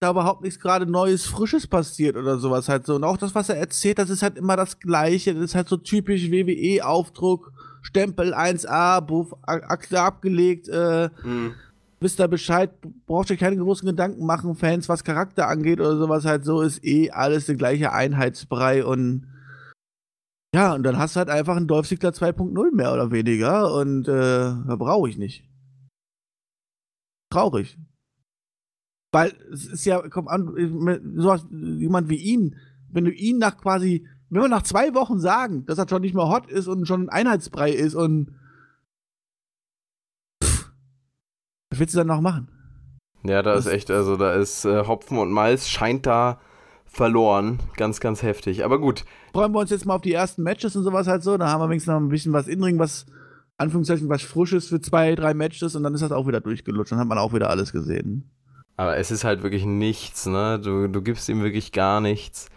da überhaupt nichts gerade Neues, Frisches passiert oder sowas halt so. Und auch das, was er erzählt, das ist halt immer das Gleiche. Das ist halt so typisch WWE-Aufdruck. Stempel 1A, Buff, Akte abgelegt, äh, Mhm. Wisst ihr Bescheid, braucht euch keine großen Gedanken machen, Fans, was Charakter angeht oder sowas halt so, ist eh alles der gleiche Einheitsbrei und ja, und dann hast du halt einfach einen Dolph Ziggler 2.0 mehr oder weniger und äh, da brauche ich nicht. Traurig. Weil es ist ja, komm an, sowas, jemand wie ihn, wenn du ihn nach quasi, wenn wir nach zwei Wochen sagen, dass er schon nicht mehr hot ist und schon ein Einheitsbrei ist und pff, was willst du dann noch machen? Ja, da ist echt, also da ist äh, Hopfen und Malz scheint da verloren. Ganz, ganz heftig. Aber gut, freuen wir uns jetzt mal auf die ersten Matches und sowas halt so. Da haben wir wenigstens noch ein bisschen was Inring, was, Anführungszeichen, was Frisches für zwei, drei Matches und dann ist das auch wieder durchgelutscht. Dann hat man auch wieder alles gesehen. aber es ist halt wirklich nichts, ne? Du, du gibst ihm wirklich gar nichts.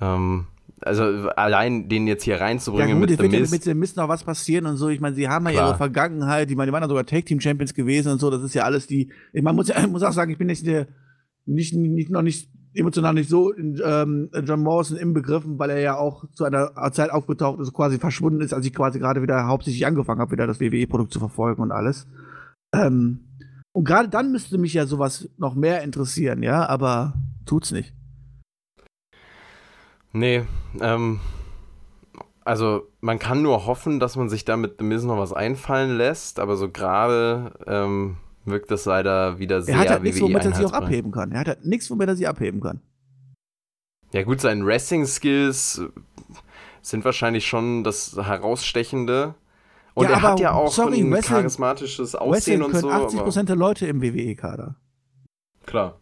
Ähm, also allein den jetzt hier Ja, reinzubringen gut, mit The wird ja Mist. mit dem Mist noch was passieren und so. Ich meine, sie haben ja Klar. ihre Vergangenheit. Ich meine, die waren ja sogar Tag Team Champions gewesen und so. Das ist ja alles die. Ich man muss, ja, muss auch sagen, ich bin nicht, der, nicht, nicht noch nicht emotional nicht so in ähm, John Morrison inbegriffen, weil er ja auch zu einer Zeit aufgetaucht ist, quasi verschwunden ist, als ich quasi gerade wieder hauptsächlich angefangen habe, wieder das WWE-Produkt zu verfolgen und alles. Ähm, und gerade dann müsste mich ja sowas noch mehr interessieren, ja, aber tut's nicht. Nee, ähm, also man kann nur hoffen, dass man sich da mit The Miz noch was einfallen lässt, aber so gerade ähm, wirkt das leider wieder sehr Er hat halt nichts, womit er sich auch abheben kann. Er hat halt nichts, womit er sich abheben kann. Ja gut, seine Wrestling-Skills sind wahrscheinlich schon das Herausstechende. Und Ja, er aber hat ja auch sorry, ein charismatisches Aussehen Wrestling und können so. 80% aber- der Leute im WWE-Kader. Klar.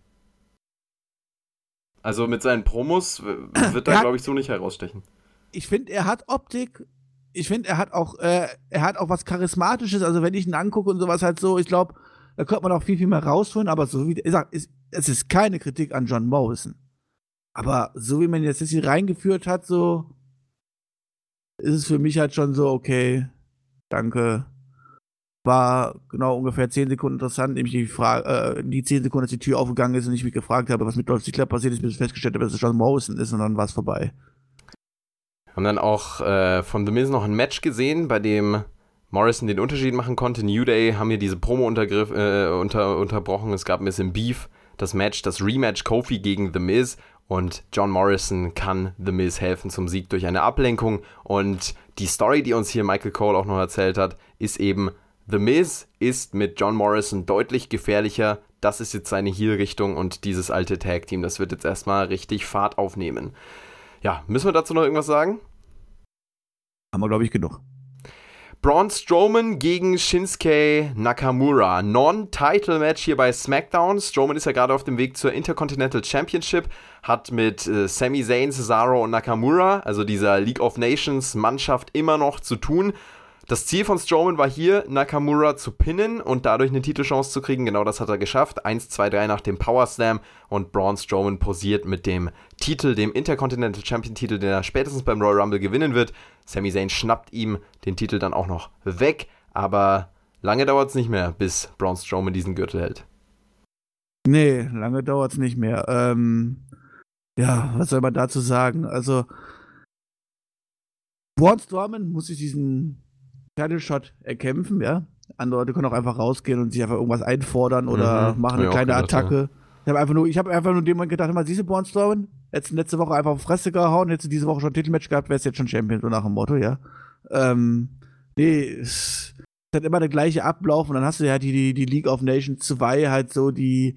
Also mit seinen Promos wird Er er, glaube ich, so nicht herausstechen. Ich finde, er hat Optik. Ich finde, er hat auch, äh, er hat auch was Charismatisches. Also wenn ich ihn angucke und sowas halt so, ich glaube, da könnte man auch viel, viel mehr rausholen. Aber so wie, ich sag, es, es ist keine Kritik an John Morrison. Aber so wie man jetzt hier reingeführt hat, so ist es für mich halt schon so, okay, danke. War genau ungefähr 10 Sekunden interessant, nämlich die Frage, äh, die 10 Sekunden, als die Tür aufgegangen ist und ich mich gefragt habe, was mit Dolph Ziggler passiert ist, bis ich festgestellt habe, dass es John Morrison ist und dann war es vorbei. Haben dann auch äh, von The Miz noch ein Match gesehen, bei dem Morrison den Unterschied machen konnte. New Day haben hier diese Promo äh, unter, unterbrochen. Es gab ein bisschen Beef. Das Match, das Rematch Kofi gegen The Miz. Und John Morrison kann The Miz helfen zum Sieg durch eine Ablenkung. Und die Story, die uns hier Michael Cole auch noch erzählt hat, ist eben, The Miz ist mit John Morrison deutlich gefährlicher. Das ist jetzt seine Heel-Richtung und dieses alte Tag-Team, das wird jetzt erstmal richtig Fahrt aufnehmen. Ja, müssen wir dazu noch irgendwas sagen? Haben wir, glaube ich, genug. Braun Strowman gegen Shinsuke Nakamura. Non-Title-Match hier bei SmackDown. Strowman ist ja gerade auf dem Weg zur Intercontinental Championship, hat mit äh, Sami Zayn, Cesaro und Nakamura, also dieser League of Nations Mannschaft, immer noch zu tun. Das Ziel von Strowman war hier, Nakamura zu pinnen und dadurch eine Titelchance zu kriegen. Genau das hat er geschafft. 1, 2, 3 nach dem Power Slam und Braun Strowman posiert mit dem Titel, dem Intercontinental Champion Titel, den er spätestens beim Royal Rumble gewinnen wird. Sami Zayn schnappt ihm den Titel dann auch noch weg, aber lange dauert es nicht mehr, bis Braun Strowman diesen Gürtel hält. Nee, lange dauert's nicht mehr. Ähm, ja, was soll man dazu sagen? Also, Braun Strowman muss sich diesen Title Shot erkämpfen, ja. Andere Leute können auch einfach rausgehen und sich einfach irgendwas einfordern oder Mhm. machen eine auch kleine Attacke. Ich habe einfach nur, ich habe einfach nur dem Moment gedacht, mal, siehst du Braun Strowman? Hättest letzte Woche einfach auf Fresse gehauen, hättest du diese Woche schon ein Titelmatch gehabt, wärst jetzt schon Champion, so nach dem Motto, ja. Ähm, nee, es ist halt immer der gleiche Ablauf und dann hast du ja die, die, die League of Nations 2 halt so, die,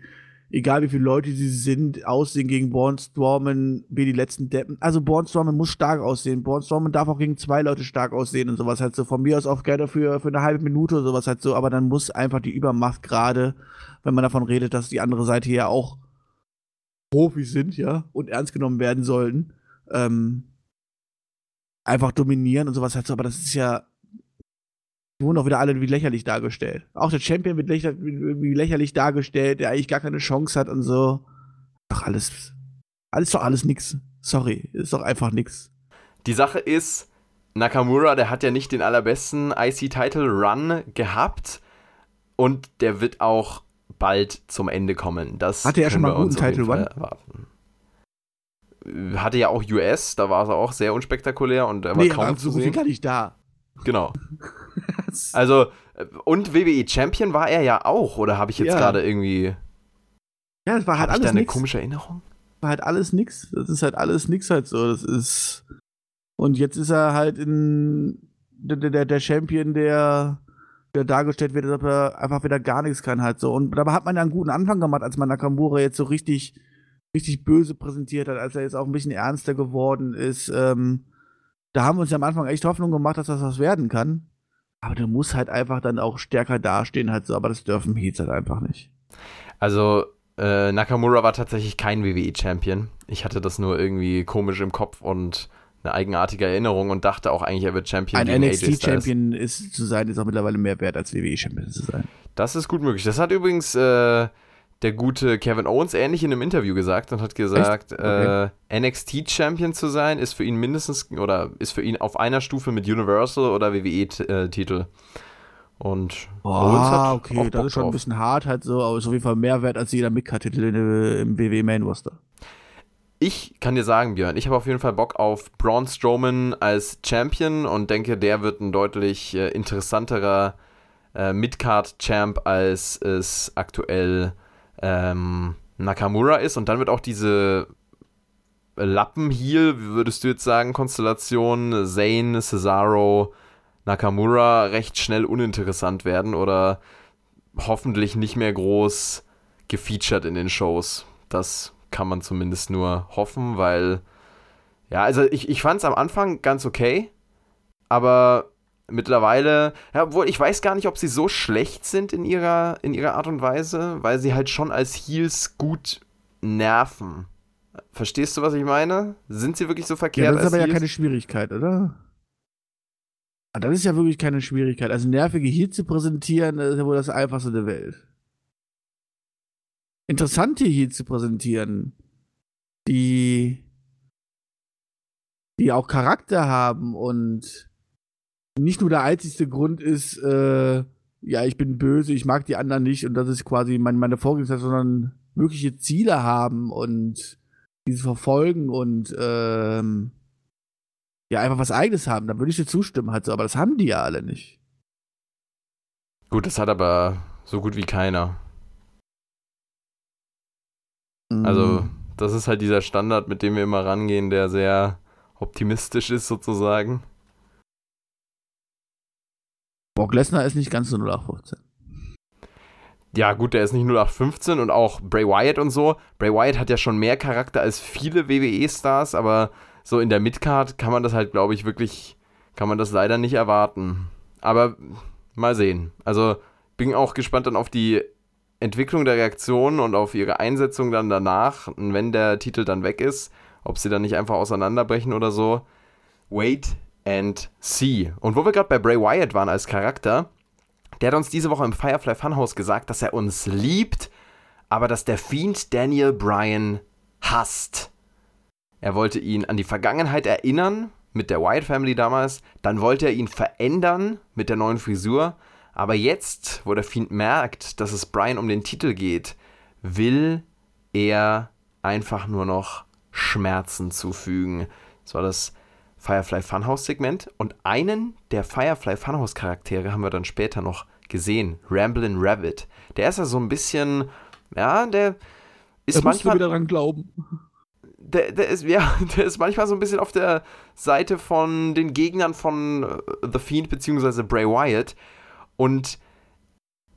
egal wie viele Leute sie sind, aussehen gegen Braun Strowman, wie die letzten Deppen. Also Braun Strowman muss stark aussehen. Braun Strowman darf auch gegen zwei Leute stark aussehen und sowas halt so. Von mir aus auch gerne für, für eine halbe Minute oder sowas halt so, aber dann muss einfach die Übermacht gerade, wenn man davon redet, dass die andere Seite ja auch Profis sind, ja, und ernst genommen werden sollten, ähm, einfach dominieren und sowas halt so, aber das ist ja wurden auch wieder alle wie lächerlich dargestellt. Auch der Champion wird lächer, wie, lächerlich dargestellt, der eigentlich gar keine Chance hat und so. Doch alles, alles doch alles nix. Sorry, ist doch einfach nix. Die Sache ist, Nakamura, der hat ja nicht den allerbesten IC-Title-Run gehabt und der wird auch bald zum Ende kommen. Das Hatte er schon mal guten Title-Run? Hatte ja auch US, da war er auch sehr unspektakulär und er war nee, kaum aber zu so viel sehen. gar nicht da. Genau. Also, äh, und WWE Champion war er ja auch, oder habe ich jetzt Ja. gerade irgendwie. ja, das war halt Habe ich da alles eine nix. komische Erinnerung? war halt alles nix. Das ist halt alles nix halt so. Das ist. Und jetzt ist er halt in der, der, der Champion, der, der dargestellt wird, als ob er einfach wieder gar nichts kann halt so. Und dabei hat man ja einen guten Anfang gemacht, als man Nakamura jetzt so richtig, richtig böse präsentiert hat, als er jetzt auch ein bisschen ernster geworden ist. Ähm, da haben wir uns ja am Anfang echt Hoffnung gemacht, dass das was werden kann. Aber der muss halt einfach dann auch stärker dastehen halt so. Aber das dürfen Heats halt einfach nicht. Also, äh, Nakamura war tatsächlich kein WWE-Champion. Ich hatte das nur irgendwie komisch im Kopf und eine eigenartige Erinnerung und dachte auch eigentlich, er wird Champion Ein. NXT-Champion ist zu sein, ist auch mittlerweile mehr wert als WWE-Champion zu sein. Das ist gut möglich. Das hat übrigens äh, der gute Kevin Owens ähnlich in einem Interview gesagt und hat gesagt, Okay. äh, NXT-Champion zu sein ist für ihn mindestens oder ist für ihn auf einer Stufe mit Universal oder WWE-Titel. Und Owens hat okay, das ist schon ein bisschen hart halt so, aber ist auf jeden Fall mehr wert als jeder Midcard-Titel in, äh, im WWE Main Roster. Ich kann dir sagen, Björn, ich habe auf jeden Fall Bock auf Braun Strowman als Champion und denke, der wird ein deutlich äh, interessanterer äh, Midcard-Champ, als es aktuell ähm, Nakamura ist. Und dann wird auch diese Lappen-Heel, wie würdest du jetzt sagen, Konstellation Zayn, Cesaro, Nakamura recht schnell uninteressant werden oder hoffentlich nicht mehr groß gefeatured in den Shows. Das kann man zumindest nur hoffen, weil ja, also ich, ich fand es am Anfang ganz okay, aber mittlerweile, ja, obwohl ich weiß gar nicht, ob sie so schlecht sind in ihrer, in ihrer Art und Weise, weil sie halt schon als Heels gut nerven. Verstehst du, was ich meine? Sind sie wirklich so verkehrt? Ja, das ist aber ja Heels? keine Schwierigkeit, oder? Ah, das ist ja wirklich keine Schwierigkeit. Also nervige Heat zu präsentieren, das ist ja wohl das Einfachste der Welt. Interessante Heat zu präsentieren, die, die auch Charakter haben und nicht nur der einzigste Grund ist, äh, ja, ich bin böse, ich mag die anderen nicht und das ist quasi mein, meine Vorgehensweise, sondern wirkliche Ziele haben und diese verfolgen und ähm, ja, einfach was eigenes haben, dann würde ich dir zustimmen halt so, aber das haben die ja alle nicht. Gut, das hat aber so gut wie keiner. Also, Mm. das ist halt dieser Standard, mit dem wir immer rangehen, der sehr optimistisch ist, sozusagen. Brock Lesnar ist nicht ganz so 0815. Ja, gut, der ist nicht 0815 und auch Bray Wyatt und so. Bray Wyatt hat ja schon mehr Charakter als viele WWE-Stars, aber so in der Midcard kann man das halt, glaube ich, wirklich, kann man das leider nicht erwarten. Aber mal sehen. Also bin auch gespannt dann auf die Entwicklung der Reaktion und auf ihre Einsetzung dann danach, wenn der Titel dann weg ist, ob sie dann nicht einfach auseinanderbrechen oder so. Wait and see. Und wo wir gerade bei Bray Wyatt waren als Charakter, der hat uns diese Woche im Firefly Funhouse gesagt, dass er uns liebt, aber dass der Fiend Daniel Bryan hasst. Er wollte ihn an die Vergangenheit erinnern, mit der Wyatt Family damals, dann wollte er ihn verändern mit der neuen Frisur, aber jetzt, wo der Fiend merkt, dass es Bryan um den Titel geht, will er einfach nur noch Schmerzen zufügen. Das war das Firefly Funhouse Segment und einen der Firefly Funhouse Charaktere haben wir dann später noch gesehen. Ramblin' Rabbit. Der ist ja so ein bisschen, ja, der ist da manchmal. wieder dran glauben. Der, der, ist, ja, der ist manchmal so ein bisschen auf der Seite von den Gegnern von äh, The Fiend bzw. Bray Wyatt. Und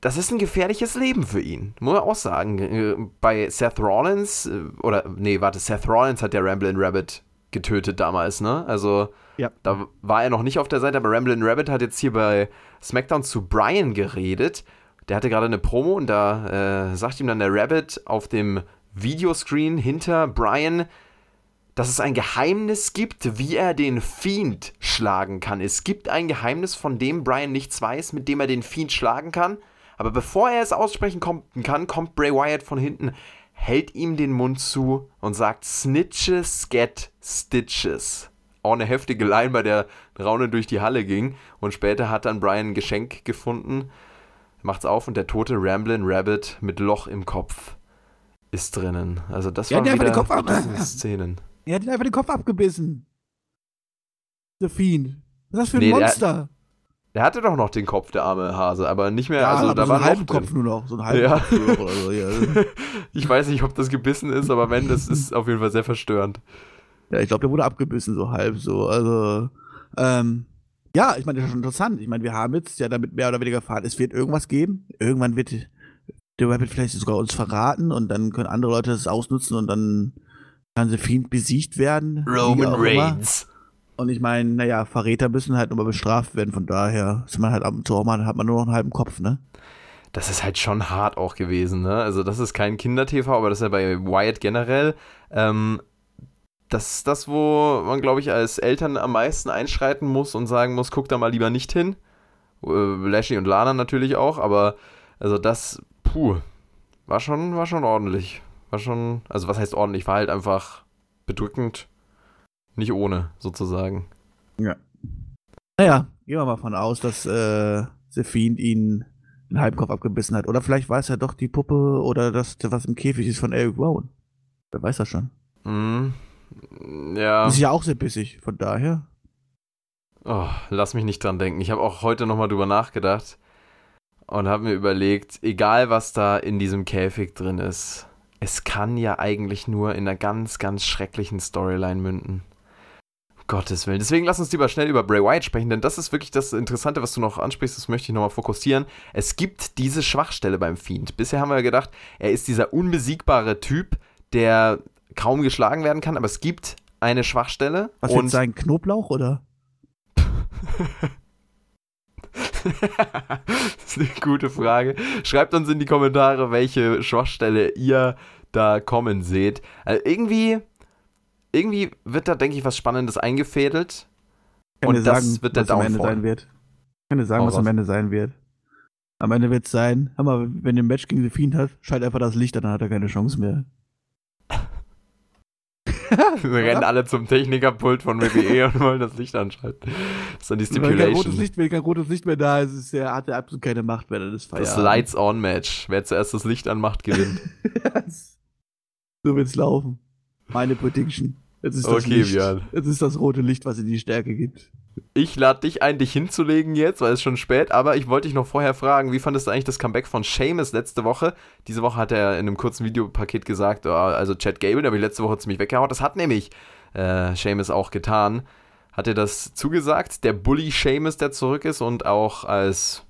das ist ein gefährliches Leben für ihn, muss man auch sagen. Äh, bei Seth Rollins, äh, oder nee, warte, Seth Rollins hat der Ramblin' Rabbit getötet damals, ne? Also ja. da war er noch nicht auf der Seite, aber Ramblin' Rabbit hat jetzt hier bei SmackDown zu Brian geredet. Der hatte gerade eine Promo und da äh, sagt ihm dann der Rabbit auf dem Videoscreen hinter Brian, dass es ein Geheimnis gibt, wie er den Fiend schlagen kann. Es gibt ein Geheimnis, von dem Brian nichts weiß, mit dem er den Fiend schlagen kann. Aber bevor er es aussprechen kann, kommt Bray Wyatt von hinten, hält ihm den Mund zu und sagt Snitches get Stitches. Auch eine heftige Line, bei der Raune durch die Halle ging. Und später hat dann Brian ein Geschenk gefunden, macht's auf und der tote Ramblin' Rabbit mit Loch im Kopf ist drinnen. Also das ja, war wieder den Kopf ab Szenen. Er hat ihn einfach den Kopf abgebissen. The Fiend. Was ist das für ein nee, Monster? Der hatte doch noch den Kopf, der arme Hase, aber nicht mehr. Ja, also, da so war einen halben Kopf nur noch. So einen halben ja. Kopf oder so, ja. ich weiß nicht, ob das gebissen ist, aber wenn, das ist auf jeden Fall sehr verstörend. Ja, ich glaube, der wurde abgebissen, so halb so. Also, ähm, ja, ich meine, das ist schon interessant. Ich meine, wir haben jetzt ja damit mehr oder weniger erfahren, es wird irgendwas geben. Irgendwann wird der Rabbit vielleicht sogar uns verraten und dann können andere Leute das ausnutzen und dann kann The Fiend besiegt werden. Roman Reigns. Und ich meine, naja, Verräter müssen halt nochmal bestraft werden, von daher ist man halt ab und zu auch mal, hat man nur noch einen halben Kopf, ne? Das ist halt schon hart auch gewesen, ne? Also, das ist kein Kinder-TV, aber das ist ja bei Wyatt generell. Ähm, das ist das, wo man, glaube ich, als Eltern am meisten einschreiten muss und sagen muss, guck da mal lieber nicht hin. Äh, Lashley und Lana natürlich auch, aber also das, puh, war schon, war schon ordentlich. War schon, also was heißt ordentlich, war halt einfach bedrückend nicht ohne, sozusagen. Ja. Naja, gehen wir mal von aus, dass äh, The Fiend ihn den Halbkopf abgebissen hat. Oder vielleicht es ja doch die Puppe oder das, was im Käfig ist von Eric Rowan. Wer weiß das schon. Mhm. Ja. Das ist ja auch sehr bissig, von daher. Oh, lass mich nicht dran denken. Ich habe auch heute nochmal drüber nachgedacht und habe mir überlegt, egal was da in diesem Käfig drin ist, es kann ja eigentlich nur in einer ganz, ganz schrecklichen Storyline münden. Gottes Willen. Deswegen lass uns lieber schnell über Bray Wyatt sprechen, denn das ist wirklich das Interessante, was du noch ansprichst. Das möchte ich nochmal fokussieren. Es gibt diese Schwachstelle beim Fiend. Bisher haben wir gedacht, er ist dieser unbesiegbare Typ, der kaum geschlagen werden kann, aber es gibt eine Schwachstelle. Was wird sein Knoblauch oder? das ist eine gute Frage. Schreibt uns in die Kommentare, welche Schwachstelle ihr da kommen seht. Also irgendwie irgendwie wird da, denke ich, was Spannendes eingefädelt. Ich kann und das sagen, wird der was Downfall. am Ende sein wird. Ich kann dir sagen, Auch was am Ende sein wird. Am Ende wird es sein, hör mal, wenn ihr ein Match gegen The Fiend hat, schalt einfach das Licht an, dann hat er keine Chance mehr. Wir rennen alle zum Technikerpult von WWE und wollen das Licht anschalten. Das ist dann die Stipulation. Wenn kein rotes Licht, wenn kein rotes Licht mehr da ist, ist er, hat er absolut keine Macht mehr. Das, das Lights-On-Match. Wer zuerst das Licht anmacht, gewinnt. so wird's laufen. Meine Prediction. Jetzt ist, okay, das Licht, Björn. jetzt ist das rote Licht, was in die Stärke gibt. Ich lade dich ein, dich hinzulegen jetzt, weil es schon spät, aber ich wollte dich noch vorher fragen, wie fandest du eigentlich das Comeback von Seamus letzte Woche? Diese Woche hat er in einem kurzen Videopaket gesagt, oh, also Chad Gable, der habe ich letzte Woche ziemlich weggehauen. Das hat nämlich äh, Seamus auch getan. Hat er das zugesagt? Der Bully Seamus, der zurück ist und auch als,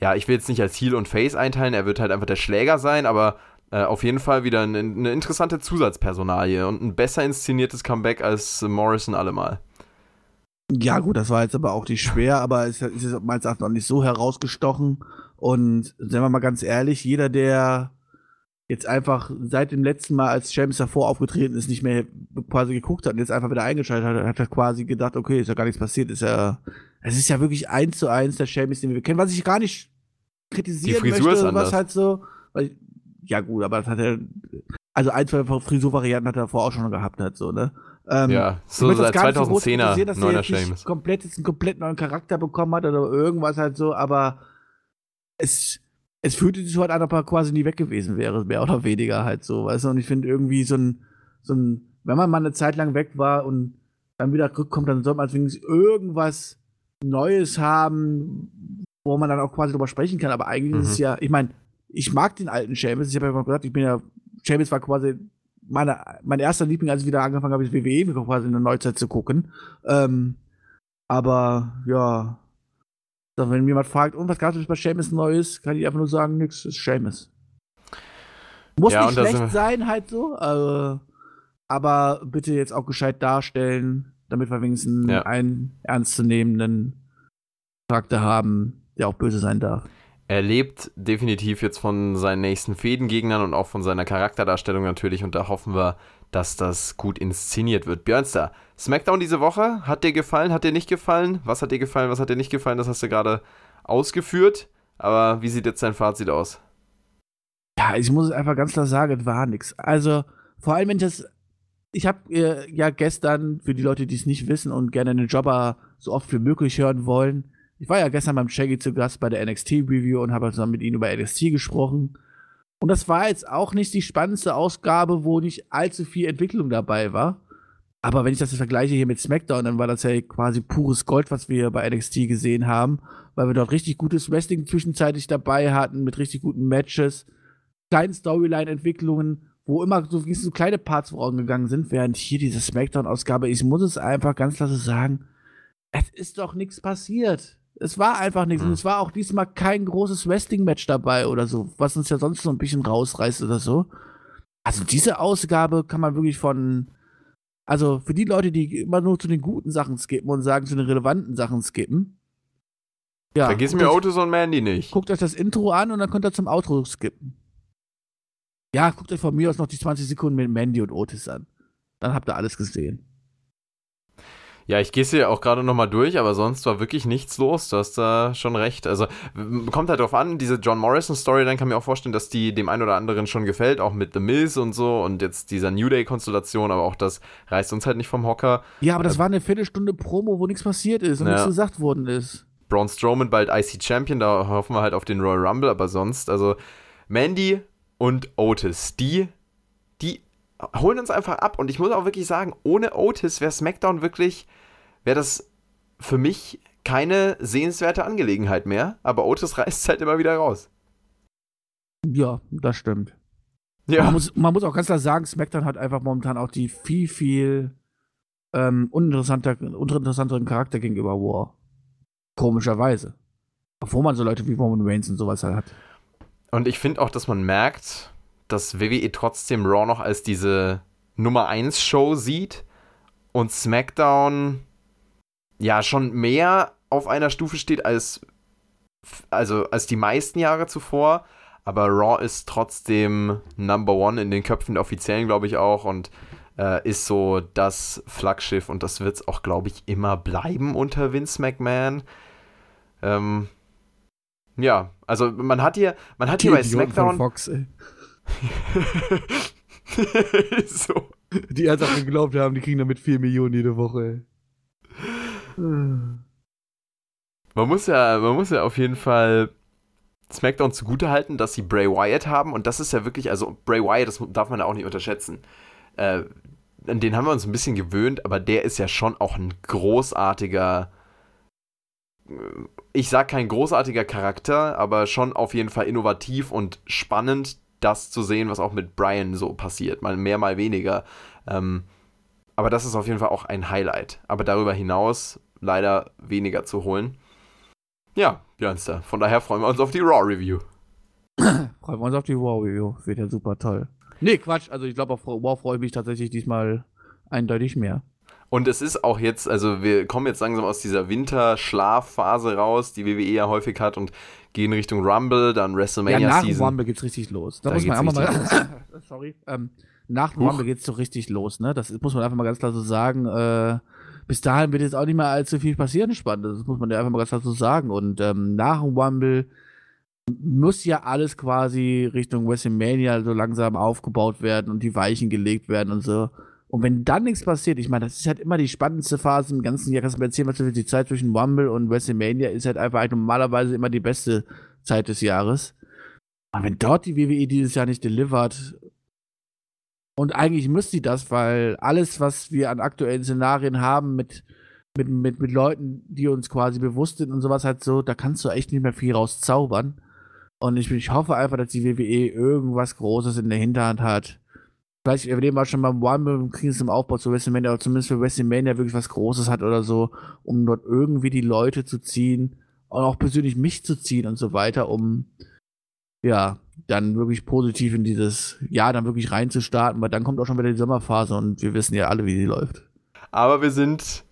ja, ich will jetzt nicht als Heel und Face einteilen, er wird halt einfach der Schläger sein, aber äh, auf jeden Fall wieder eine, eine, interessante Zusatzpersonalie und ein besser inszeniertes Comeback als Morrison allemal. Ja, gut, das war jetzt aber auch nicht schwer, aber es ist jetzt meines Erachtens auch nicht so herausgestochen. Und sagen wir mal ganz ehrlich, jeder, der jetzt einfach seit dem letzten Mal, als James davor aufgetreten ist, nicht mehr quasi geguckt hat und jetzt einfach wieder eingeschaltet hat, hat er quasi gedacht, okay, ist ja gar nichts passiert, ist ja, es ist ja wirklich eins zu eins der James, den wir kennen, was ich gar nicht kritisieren Die Frisur möchte, ist anders. was halt so, weil ja gut, aber das hat er, also ein, zwei Frisurvarianten hat er davor auch schon gehabt, halt so, ne? Ähm, ja, so seit 2010er, so dass neuner Seamus. komplett jetzt einen komplett neuen Charakter bekommen hat oder irgendwas halt so, aber es, es fühlte sich so halt an, ob er quasi nie weg gewesen wäre, mehr oder weniger halt so, weißt du? Und ich finde irgendwie so ein, so ein, wenn man mal eine Zeit lang weg war und dann wieder zurückkommt, dann soll man wenigstens irgendwas Neues haben, wo man dann auch quasi drüber sprechen kann. Aber eigentlich Mhm. ist es ja, ich meine, ich mag den alten Seamus. Ich habe ja mal gesagt, ich bin ja, Seamus war quasi meine, mein erster Liebling, als ich wieder angefangen habe, das WWE quasi in der Neuzeit zu gucken. Ähm, aber ja, so, wenn mir jemand fragt, und was gab es bei Seamus Neues, kann ich einfach nur sagen, nix, ist Seamus. Muss Ja, nicht schlecht wir- sein, halt so, äh, aber bitte jetzt auch gescheit darstellen, damit wir wenigstens Ja. einen ernstzunehmenden Charakter haben, der auch böse sein darf. Er lebt definitiv jetzt von seinen nächsten Fädengegnern und auch von seiner Charakterdarstellung natürlich und da hoffen wir, dass das gut inszeniert wird. Björnster, Smackdown diese Woche, hat dir gefallen, hat dir nicht gefallen? Was hat dir gefallen, was hat dir nicht gefallen? Das hast du gerade ausgeführt, aber wie sieht jetzt dein Fazit aus? Ja, ich muss es einfach ganz klar sagen, es war nix. Also, vor allem, wenn ich das. Ich habe äh, ja gestern, für die Leute, die es nicht wissen und gerne einen Jobber so oft wie möglich hören wollen, ich war ja gestern beim Shaggy zu Gast bei der NXT-Review und habe zusammen mit ihm über NXT gesprochen. Und das war jetzt auch nicht die spannendste Ausgabe, wo nicht allzu viel Entwicklung dabei war. Aber wenn ich das vergleiche hier mit SmackDown, dann war das ja quasi pures Gold, was wir bei NXT gesehen haben, weil wir dort richtig gutes Wrestling zwischenzeitlich dabei hatten, mit richtig guten Matches kleinen Storyline-Entwicklungen, wo immer so, so kleine Parts vorangegangen sind, während hier diese Smackdown-Ausgabe, ich muss es einfach ganz klar so sagen, es ist doch nichts passiert. Es war einfach nichts. Hm. Und es war auch diesmal kein großes Wrestling-Match dabei oder so, was uns ja sonst so ein bisschen rausreißt oder so. Also diese Ausgabe kann man wirklich von, also für die Leute, die immer nur zu den guten Sachen skippen und sagen, zu den relevanten Sachen skippen. Ja, Vergiss mir euch- Otis und Mandy nicht. Guckt euch das Intro an und dann könnt ihr zum Outro skippen. Ja, guckt euch von mir aus noch die 20 Sekunden mit Mandy und Otis an. Dann habt ihr alles gesehen. Ja, ich gehe es hier auch gerade nochmal durch, aber sonst war wirklich nichts los. Du hast da schon recht. Also kommt halt drauf an, diese John Morrison-Story, dann kann mir auch vorstellen, dass die dem einen oder anderen schon gefällt, auch mit The Miz und so und jetzt dieser New Day-Konstellation, aber auch das reißt uns halt nicht vom Hocker. Ja, aber das war eine Viertelstunde Promo, wo nichts passiert ist und Ja. nichts gesagt worden ist. Braun Strowman bald IC Champion, da hoffen wir halt auf den Royal Rumble, aber sonst, also Mandy und Otis, die holen uns einfach ab und ich muss auch wirklich sagen, ohne Otis wäre SmackDown wirklich, wäre das für mich keine sehenswerte Angelegenheit mehr, aber Otis reißt halt immer wieder raus. Ja, das stimmt. Ja, Man, muss, man muss auch ganz klar sagen, SmackDown hat einfach momentan auch die viel, viel ähm, uninteressanter, uninteressanteren Charakter gegenüber War. Komischerweise. Obwohl man so Leute wie Roman Reigns und sowas halt hat. und ich finde auch, dass man merkt, dass WWE trotzdem Raw noch als diese Nummer 1 Show sieht und SmackDown ja schon mehr auf einer Stufe steht als also als die meisten Jahre zuvor, aber Raw ist trotzdem Number One in den Köpfen der Offiziellen, glaube ich auch und äh, ist so das Flaggschiff und das wird es auch, glaube ich, immer bleiben unter Vince McMahon. Ähm, ja, also man hat hier, man hat hier bei Idioten SmackDown Fox. so. Die ernsthaft geglaubt haben, die kriegen damit 4 Millionen jede Woche. Man muss ja, man muss ja auf jeden Fall SmackDown zugutehalten, dass sie Bray Wyatt haben und das ist ja wirklich, also Bray Wyatt, das darf man ja auch nicht unterschätzen. Äh, an den haben wir uns ein bisschen gewöhnt, aber der ist ja schon auch ein großartiger, ich sag kein großartiger Charakter, aber schon auf jeden Fall innovativ und spannend, das zu sehen, was auch mit Brian so passiert. Mal mehr, mal weniger. Ähm, aber das ist auf jeden Fall auch ein Highlight. Aber darüber hinaus leider weniger zu holen. Ja, Björnster. Von daher freuen wir uns auf die Raw-Review. Freuen wir uns auf die Wow-Review. Wird ja super toll. Nee, Quatsch. Also ich glaube, auf Wow freue ich mich tatsächlich diesmal eindeutig mehr. Und es ist auch jetzt, also wir kommen jetzt langsam aus dieser Winterschlafphase raus, die WWE ja häufig hat und gehen Richtung Rumble, dann Ja, WrestleMania nach dem Season. Rumble geht's richtig los. Da, Da muss man einfach mal. Sorry. Ähm, nach dem Huch. Rumble geht's so richtig los, ne? Das muss man einfach mal ganz klar so sagen. Äh, bis dahin wird jetzt auch nicht mehr allzu viel passieren, spannend. Das muss man ja einfach mal ganz klar so sagen. Und ähm, nach dem Rumble muss ja alles quasi Richtung WrestleMania so langsam aufgebaut werden und die Weichen gelegt werden und so. Und wenn dann nichts passiert, ich meine, das ist halt immer die spannendste Phase im ganzen Jahr. Kannst du mir erzählen, was die Zeit zwischen Rumble und WrestleMania ist halt einfach eigentlich normalerweise immer die beste Zeit des Jahres. Aber wenn dort die WWE dieses Jahr nicht delivert, und eigentlich müsste sie das, weil alles, was wir an aktuellen Szenarien haben mit mit, mit, mit Leuten, die uns quasi bewusst sind und sowas halt so, da kannst du echt nicht mehr viel rauszaubern. Und ich, ich hoffe einfach, dass die WWE irgendwas Großes in der Hinterhand hat. Vielleicht, wir nehmen auch schon beim One kriegen es im Aufbau zu WrestleMania, oder zumindest für WrestleMania wirklich was Großes hat oder so, um dort irgendwie die Leute zu ziehen und auch persönlich mich zu ziehen und so weiter, um ja, dann wirklich positiv in dieses Jahr dann wirklich reinzustarten, weil dann kommt auch schon wieder die Sommerphase und wir wissen ja alle, wie sie läuft. Aber wir sind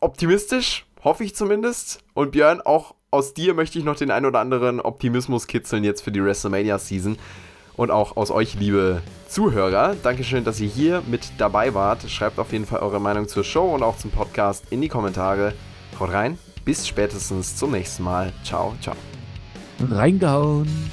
optimistisch, hoffe ich zumindest. Und Björn, auch aus dir möchte ich noch den ein oder anderen Optimismus kitzeln jetzt für die WrestleMania-Season. Und auch aus euch, liebe Zuhörer. Dankeschön, dass ihr hier mit dabei wart. Schreibt auf jeden Fall eure Meinung zur Show und auch zum Podcast in die Kommentare. Haut rein. Bis spätestens zum nächsten Mal. Ciao, ciao. Reingehauen.